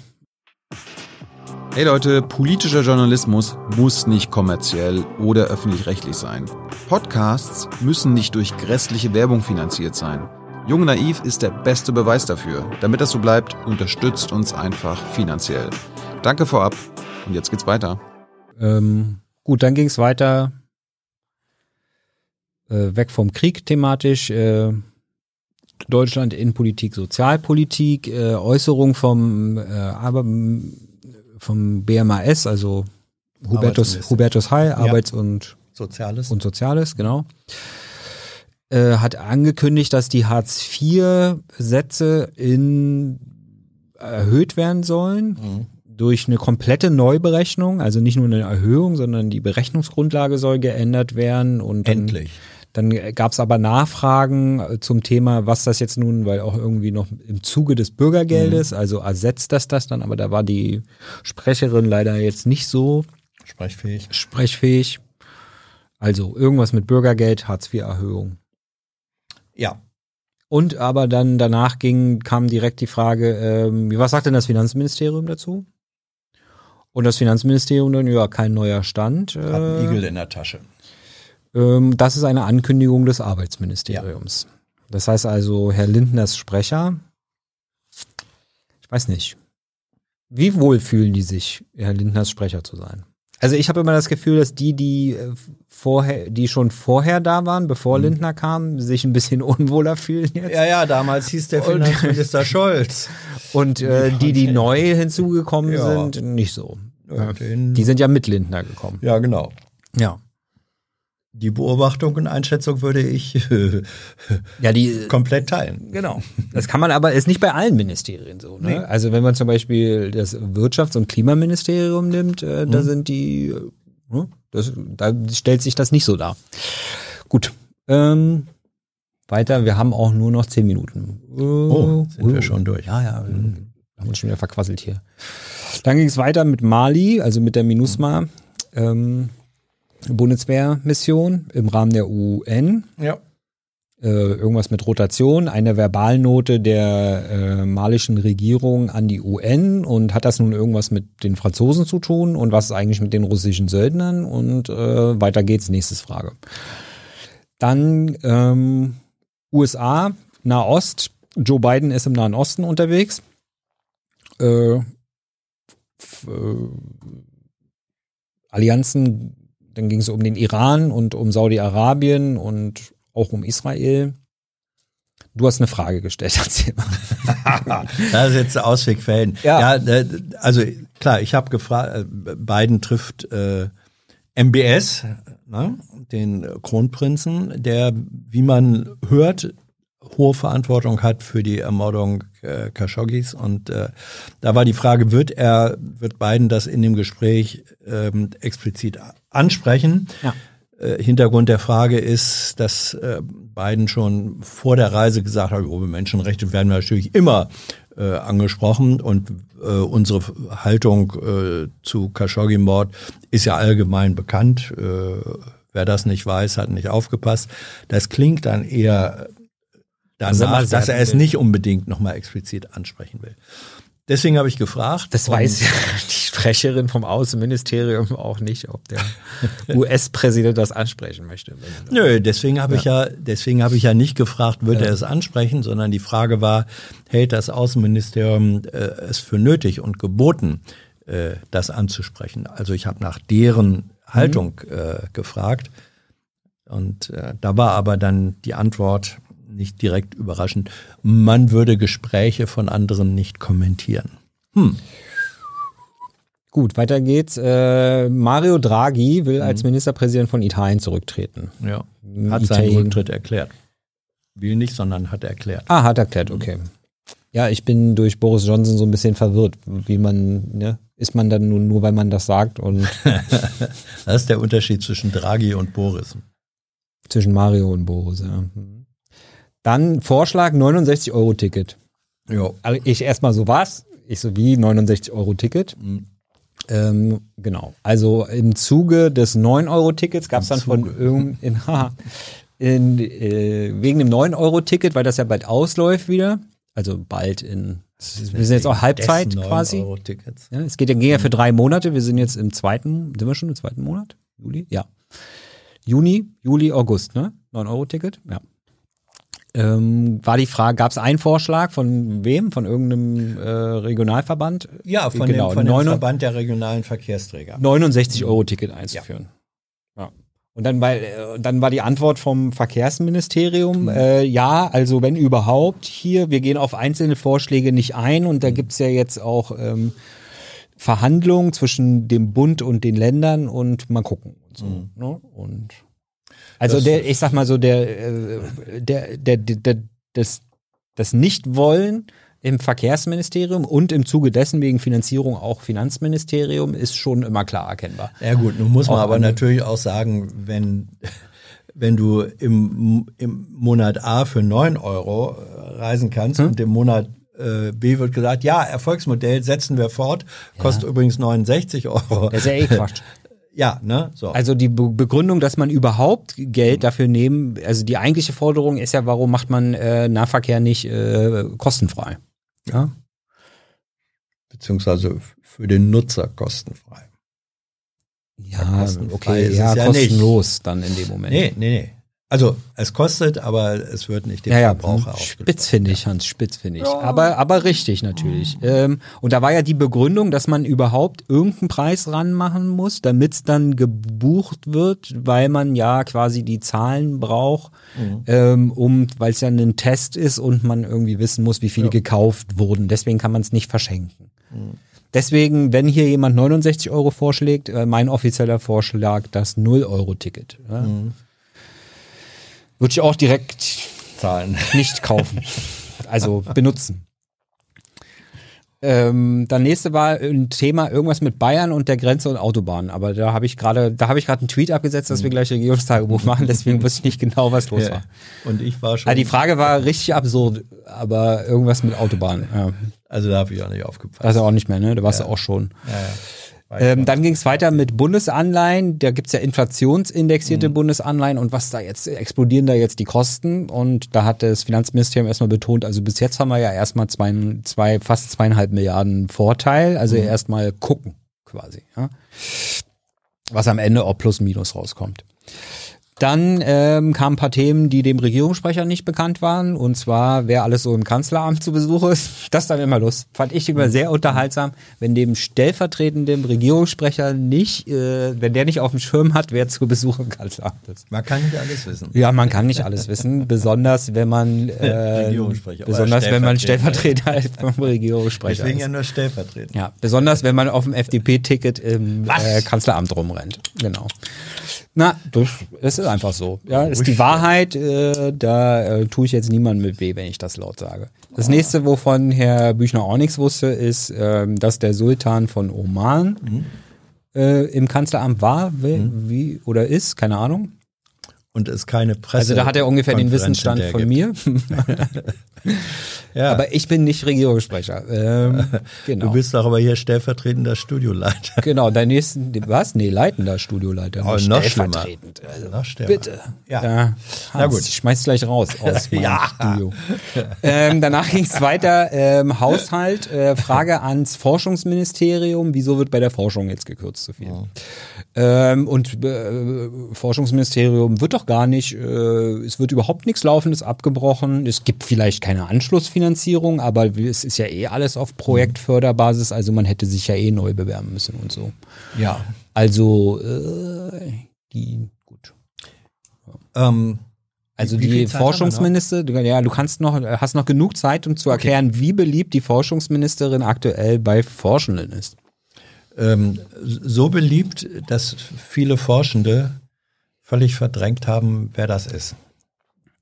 Hey Leute, politischer Journalismus muss nicht kommerziell oder öffentlich-rechtlich sein. Podcasts müssen nicht durch grässliche Werbung finanziert sein. Jung Naiv ist der beste Beweis dafür. Damit das so bleibt, unterstützt uns einfach finanziell. Danke vorab und jetzt geht's weiter.
Ähm, gut, dann ging's weiter äh, weg vom Krieg thematisch. Äh, Deutschland Innenpolitik, Sozialpolitik, äh, Äußerung vom äh, aber vom BMAS, also Hubertus, Hubertus Heil, ja. Arbeits- und
Soziales.
Und Soziales, genau. Äh, hat angekündigt, dass die Hartz-IV-Sätze in erhöht werden sollen. Mhm. Durch eine komplette Neuberechnung, also nicht nur eine Erhöhung, sondern die Berechnungsgrundlage soll geändert werden. Und
Endlich.
Dann gab es aber Nachfragen äh, zum Thema, was das jetzt nun, weil auch irgendwie noch im Zuge des Bürgergeldes, mhm. also ersetzt das das dann, aber da war die Sprecherin leider jetzt nicht so
sprechfähig.
Sprechfähig. Also irgendwas mit Bürgergeld, Hartz-IV-Erhöhung.
Ja.
Und aber dann danach ging, kam direkt die Frage, ähm, was sagt denn das Finanzministerium dazu? Und das Finanzministerium dann, ja, kein neuer Stand.
Hat einen Igel in der Tasche.
Ähm, das ist eine Ankündigung des Arbeitsministeriums. Ja. Das heißt also, Herr Lindners Sprecher, ich weiß nicht, wie wohl fühlen die sich, Herr Lindners Sprecher zu sein? Also ich habe immer das Gefühl, dass die, die äh, vorher, die schon vorher da waren, bevor mhm. Lindner kam, sich ein bisschen [LAUGHS] unwohler fühlen jetzt.
Ja, ja, damals hieß der Finanzminister [LAUGHS] Scholz.
Und äh, die, die neu hinzugekommen ja. sind, nicht so. Ja, die sind ja mit Lindner gekommen.
Ja, genau.
Ja
die Beobachtung und Einschätzung würde ich [LAUGHS]
ja, die,
komplett teilen.
Genau. Das kann man aber, ist nicht bei allen Ministerien so. Ne? Nee. Also wenn man zum Beispiel das Wirtschafts- und Klimaministerium nimmt, äh, da mhm. sind die, äh, das, da stellt sich das nicht so dar. Gut. Ähm, weiter, wir haben auch nur noch zehn Minuten.
oh, sind uh, wir schon durch.
Ja, ja, mhm. haben uns schon wieder verquasselt hier. Dann ging es weiter mit Mali, also mit der MINUSMA. Ähm, Bundeswehrmission im Rahmen der UN.
Ja.
Äh, irgendwas mit Rotation, eine Verbalnote der äh, malischen Regierung an die UN und hat das nun irgendwas mit den Franzosen zu tun und was ist eigentlich mit den russischen Söldnern und äh, weiter geht's, nächstes Frage. Dann ähm, USA, Nahost, Joe Biden ist im Nahen Osten unterwegs. Äh, äh, Allianzen dann ging es um den Iran und um Saudi-Arabien und auch um Israel. Du hast eine Frage gestellt, [LAUGHS] erzähl
mal. [LAUGHS] das ist jetzt Auswegfällen. Ja. ja, äh, also klar, ich habe gefragt, äh, Biden trifft äh, MBS, ne? den Kronprinzen, der, wie man hört, hohe Verantwortung hat für die Ermordung äh, Khashoggis. Und äh, da war die Frage, wird er, wird Biden das in dem Gespräch ähm, explizit ansprechen? Ja. Äh, Hintergrund der Frage ist, dass äh, Biden schon vor der Reise gesagt hat, oh, Menschenrechte werden natürlich immer äh, angesprochen und äh, unsere Haltung äh, zu Khashoggi-Mord ist ja allgemein bekannt. Wer das nicht weiß, hat nicht aufgepasst. Das klingt dann eher danach, also, dass er es nicht unbedingt nochmal explizit ansprechen will. Deswegen habe ich gefragt.
Das weiß ja [LAUGHS] die Sprecherin vom Außenministerium auch nicht, ob der [LAUGHS] US-Präsident das ansprechen möchte.
Nö, deswegen habe ja. ich ja, deswegen habe ich ja nicht gefragt, würde ja. er es ansprechen, sondern die Frage war, hält das Außenministerium äh, es für nötig und geboten, äh, das anzusprechen? Also ich habe nach deren Haltung mhm. äh, gefragt. Und äh, da war aber dann die Antwort, nicht direkt überraschend, man würde Gespräche von anderen nicht kommentieren. Hm.
Gut, weiter geht's. Äh, Mario Draghi will mhm. als Ministerpräsident von Italien zurücktreten.
Ja, hat Italien. seinen Rücktritt erklärt. Will nicht, sondern hat erklärt.
Ah, hat erklärt, okay. Ja, ich bin durch Boris Johnson so ein bisschen verwirrt, wie man, ne? Ist man dann nur, nur weil man das sagt und. [LAUGHS]
das ist der Unterschied zwischen Draghi und Boris.
Zwischen Mario und Boris, ja. Mhm. Dann Vorschlag 69 Euro Ticket. Ja. Also ich erstmal so was. Ich so wie 69 Euro Ticket. Mhm. Ähm, genau. Also im Zuge des 9 Euro Tickets gab es dann Zuge. von irgendeinem [LAUGHS] in, äh, wegen dem 9 Euro Ticket, weil das ja bald ausläuft wieder. Also bald in wir sind jetzt auch Halbzeit quasi. Ja, es geht ja, ging ja für drei Monate. Wir sind jetzt im zweiten, sind wir schon im zweiten Monat? Juli? Ja. Juni, Juli, August, ne? 9 Euro Ticket? Ja ähm, war die Frage, gab es einen Vorschlag von wem? Von irgendeinem äh, Regionalverband?
Ja, von, genau, dem, von dem Verband der regionalen Verkehrsträger.
69 Euro Ticket einzuführen. Ja. ja. Und dann, war, äh, dann war die Antwort vom Verkehrsministerium, mhm. äh, ja, also wenn überhaupt hier, wir gehen auf einzelne Vorschläge nicht ein und da mhm. gibt's ja jetzt auch ähm, Verhandlungen zwischen dem Bund und den Ländern und mal gucken. Und so, mhm. ne? Und also der, ich sag mal so, der, äh, der, der, der, der das, das Nichtwollen im Verkehrsministerium und im Zuge dessen wegen Finanzierung auch Finanzministerium ist schon immer klar erkennbar.
Ja gut, nun muss man auch aber natürlich auch sagen, wenn, wenn du im, im Monat A für neun Euro reisen kannst hm? und im Monat äh, B wird gesagt, ja, Erfolgsmodell setzen wir fort, kostet ja. übrigens 69 Euro.
Das ist ja eh Quatsch. [LAUGHS]
Ja, ne?
So. Also die Be Begründung, dass man überhaupt Geld dafür nehmen, also die eigentliche Forderung ist ja, warum macht man äh, Nahverkehr nicht äh, kostenfrei? Ja.
Beziehungsweise für den Nutzer kostenfrei.
Ja, okay, ja, ja, kostenlos nicht. dann in dem Moment.
Nee, nee, nee. Also es kostet, aber es wird nicht dem
ja, Verbraucher ja, Spitz finde ich, Hans, spitz finde ich. Ja. Aber, aber richtig natürlich. Ähm, und da war ja die Begründung, dass man überhaupt irgendeinen Preis ranmachen muss, damit es dann gebucht wird, weil man ja quasi die Zahlen braucht, mhm. ähm, um, weil es ja ein Test ist und man irgendwie wissen muss, wie viele ja. gekauft wurden. Deswegen kann man es nicht verschenken. Mhm. Deswegen, wenn hier jemand 69 Euro vorschlägt, äh, mein offizieller Vorschlag das 0-Euro-Ticket. Ja? Mhm. Würde ich auch direkt zahlen. [LAUGHS] Nicht kaufen. also benutzen. Ähm, dann nächste war ein Thema irgendwas mit Bayern und der Grenze und Autobahnen. Aber da habe ich gerade, da habe ich gerade einen Tweet abgesetzt, dass wir gleich Regierungstagebuch [LAUGHS] machen. Deswegen wusste ich nicht genau, was los war.
Und ich war schon.
Also die Frage war richtig absurd, aber irgendwas mit Autobahnen. Ja.
Also da habe ich auch nicht aufgepasst.
Also auch nicht mehr, ne? Da warst ja. du auch schon. Ja, ja. Ähm, dann ging es weiter mit Bundesanleihen. Da gibt's ja inflationsindexierte mhm. Bundesanleihen und was da jetzt, explodieren da jetzt die Kosten. Und da hat das Finanzministerium erstmal betont, also bis jetzt haben wir ja erstmal zwei, zwei, fast zweieinhalb Milliarden Vorteil. Also mhm. erstmal gucken quasi. Ja? Was am Ende auch plus minus rauskommt. Dann ähm, kamen ein paar Themen, die dem Regierungssprecher nicht bekannt waren. Und zwar, wer alles so im Kanzleramt zu Besuch ist. [LAUGHS] Das dann immer los. Fand ich immer sehr unterhaltsam, wenn dem stellvertretenden Regierungssprecher nicht, äh, wenn der nicht auf dem Schirm hat, wer zu Besuch im Kanzleramt ist.
Man kann nicht alles wissen.
Ja, man kann nicht alles wissen. [LAUGHS] besonders wenn man [LAUGHS] äh, besonders wenn man Stellvertreter ist vom Regierungssprecher
Deswegen ist. ja nur stellvertretend.
Ja, besonders wenn man auf dem FDP-Ticket im äh, Kanzleramt rumrennt. Genau. Na, das, das ist einfach so. Ja, ist die Wahrheit. Äh, da äh, tue ich jetzt niemandem mit weh, wenn ich das laut sage. Das nächste, wovon Herr Büchner auch nichts wusste, ist, ähm, dass der Sultan von Oman mhm. äh, im Kanzleramt war, wie, mhm. wie, oder ist, keine Ahnung.
Und es keine Presse.
Also da hat er ungefähr den Wissensstand von gibt. mir. [LAUGHS] Ja. Aber ich bin nicht Regierungssprecher. Ähm, [LAUGHS]
genau. Du bist doch aber hier stellvertretender Studioleiter.
Genau, dein nächsten, was? Nee, leitender Studioleiter.
Oh, noch stellvertretend.
Also, noch Bitte. Ja. ja. Na gut. Ich schmeiß gleich raus [LAUGHS] aus meinem ja. Studio. Ähm, danach ging es weiter. Ähm, Haushalt, äh, Frage ans Forschungsministerium. Wieso wird bei der Forschung jetzt gekürzt so viel? Oh. Ähm, und äh, Forschungsministerium wird doch gar nicht, äh, es wird überhaupt nichts Laufendes abgebrochen. Es gibt vielleicht keine Anschlussfinanzierung Finanzierung, aber es ist ja eh alles auf Projektförderbasis, also man hätte sich ja eh neu bewerben müssen und so.
Ja.
Also, äh, die, gut. Ähm, also die Forschungsminister, ja, du kannst noch, hast noch genug Zeit, um zu erklären, okay. wie beliebt die Forschungsministerin aktuell bei Forschenden ist.
Ähm, so beliebt, dass viele Forschende völlig verdrängt haben, wer das ist.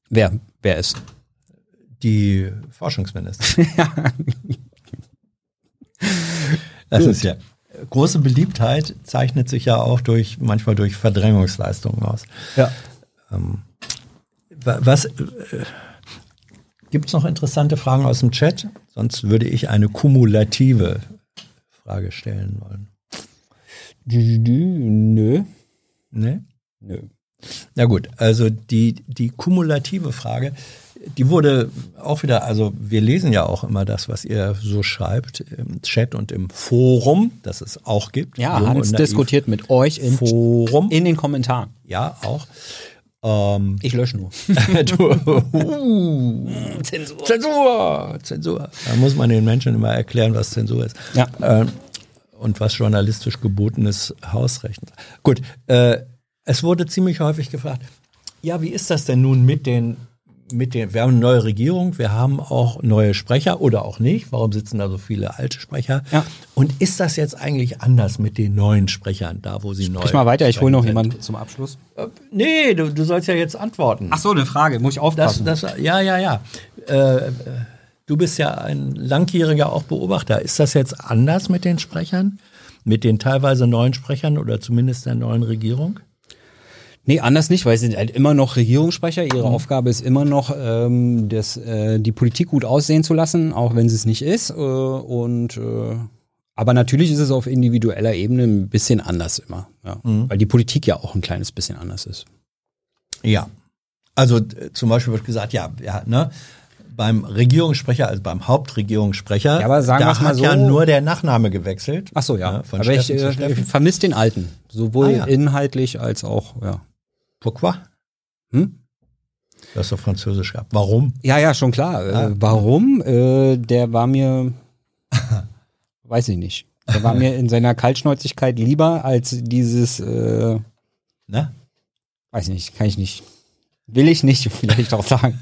Wer, wer ist?
die Forschungsminister. das ist ja große Beliebtheit zeichnet sich ja auch durch manchmal durch Verdrängungsleistungen aus.
Ja.
Ähm, was äh, gibt es noch interessante Fragen aus dem Chat? Sonst würde ich eine kumulative Frage stellen wollen.
Nö.
Nee? Nö. Na gut, also die, die kumulative Frage die wurde auch wieder, also wir lesen ja auch immer das, was ihr so schreibt im Chat und im Forum, das es auch gibt.
Ja, Hans diskutiert mit euch im Forum. In den Kommentaren.
Ja, auch.
Ähm, ich lösche nur. [LAUGHS]
du, uh, [LAUGHS] Zensur. Zensur. Zensur. Da muss man den Menschen immer erklären, was Zensur ist.
Ja.
Ähm, und was journalistisch gebotenes Hausrecht. Gut, äh, es wurde ziemlich häufig gefragt, ja, wie ist das denn nun mit den mit den, wir haben eine neue Regierung, wir haben auch neue Sprecher oder auch nicht. Warum sitzen da so viele alte Sprecher?
Ja.
Und ist das jetzt eigentlich anders mit den neuen Sprechern, da wo sie Sprich neu
Ich mal weiter, ich hole noch jemanden zum Abschluss.
Äh, nee, du, du sollst ja jetzt antworten.
Ach so, eine Frage, muss ich aufpassen.
Das, das, ja, ja, ja. Äh, du bist ja ein langjähriger auch Beobachter. Ist das jetzt anders mit den Sprechern? Mit den teilweise neuen Sprechern oder zumindest der neuen Regierung?
Nee, anders nicht, weil sie sind halt immer noch Regierungssprecher. Ihre mhm. Aufgabe ist immer noch, ähm, das, äh, die Politik gut aussehen zu lassen, auch wenn sie es nicht ist. Äh, und äh, aber natürlich ist es auf individueller Ebene ein bisschen anders immer, ja. Mhm. weil die Politik ja auch ein kleines bisschen anders ist.
Ja, also zum Beispiel wird gesagt, ja, ja, ne, beim Regierungssprecher, also beim Hauptregierungssprecher,
ja, aber sagen
da hat
so,
ja nur der Nachname gewechselt.
Ach so, ja. ja von aber Steffen ich, äh, ich vermisse den alten, sowohl ah, ja. inhaltlich als auch, ja.
Pourquoi? Hm? Das auf Französisch gehabt. Warum?
Ja, ja, schon klar. Äh, ah. Warum? Äh, der war mir, [LAUGHS] weiß ich nicht. Der war mir in seiner Kaltschnäuzigkeit lieber als dieses, äh,
Na?
weiß ich nicht, kann ich nicht, will ich nicht [LAUGHS] vielleicht auch sagen.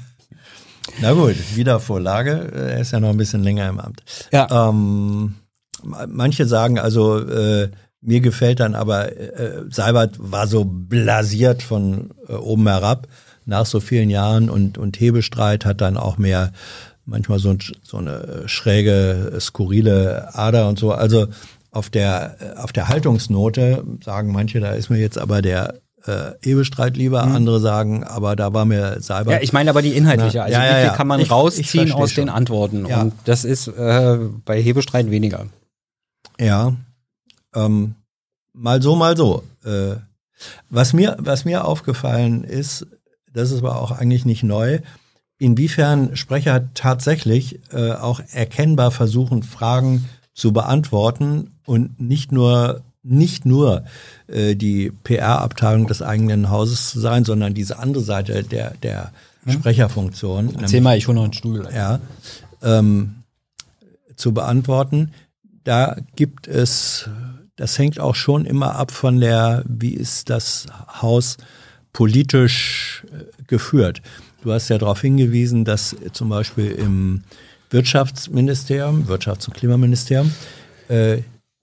Na gut, Wiedervorlage. Er ist ja noch ein bisschen länger im Amt.
Ja.
Ähm, manche sagen also, äh, mir gefällt dann aber, äh, Seibert war so blasiert von äh, oben herab nach so vielen Jahren und, und Hebestreit hat dann auch mehr manchmal so, so eine schräge, skurrile Ader und so. Also auf der, auf der Haltungsnote sagen manche, da ist mir jetzt aber der äh, Ebestreit lieber, mhm. andere sagen, aber da war mir Seibert.
Ja, ich meine aber die inhaltliche, also ja, ja, wie viel kann man ich, rausziehen ich aus schon. den Antworten ja. und das ist äh, bei Hebestreit weniger.
Ja, ähm, mal so, mal so. Äh, was, mir, was mir aufgefallen ist, das ist aber auch eigentlich nicht neu, inwiefern Sprecher tatsächlich äh, auch erkennbar versuchen, Fragen zu beantworten und nicht nur nicht nur äh, die PR-Abteilung des eigenen Hauses zu sein, sondern diese andere Seite der, der hm? Sprecherfunktion.
Erzähl nämlich, mal, ich hole noch einen Stuhl.
Ja, ähm, zu beantworten. Da gibt es das hängt auch schon immer ab von der, wie ist das Haus politisch äh, geführt. Du hast ja darauf hingewiesen, dass zum Beispiel im Wirtschaftsministerium, Wirtschafts- und Klimaministerium, äh,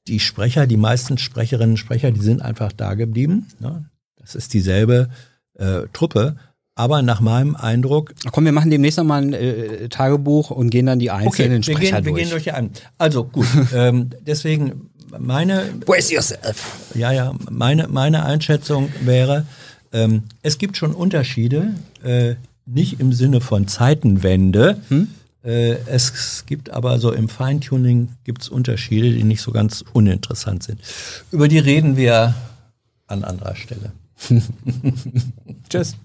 die Sprecher, die meisten Sprecherinnen und Sprecher, die sind einfach da geblieben. Ne? Es ist dieselbe äh, Truppe. Aber nach meinem Eindruck.
Komm, wir machen demnächst nochmal ein äh, Tagebuch und gehen dann die einzelnen
okay, wir Sprecher gehen, durch. Wir gehen durch die ein. Also gut, [LAUGHS] ähm, deswegen meine.
Brace yourself.
Ja, ja, meine, meine Einschätzung wäre, ähm, es gibt schon Unterschiede, äh, nicht im Sinne von Zeitenwende. Hm? Äh, es gibt aber so im Feintuning gibt es Unterschiede, die nicht so ganz uninteressant sind. Über die reden wir an anderer Stelle. [LAUGHS]
Tschüss.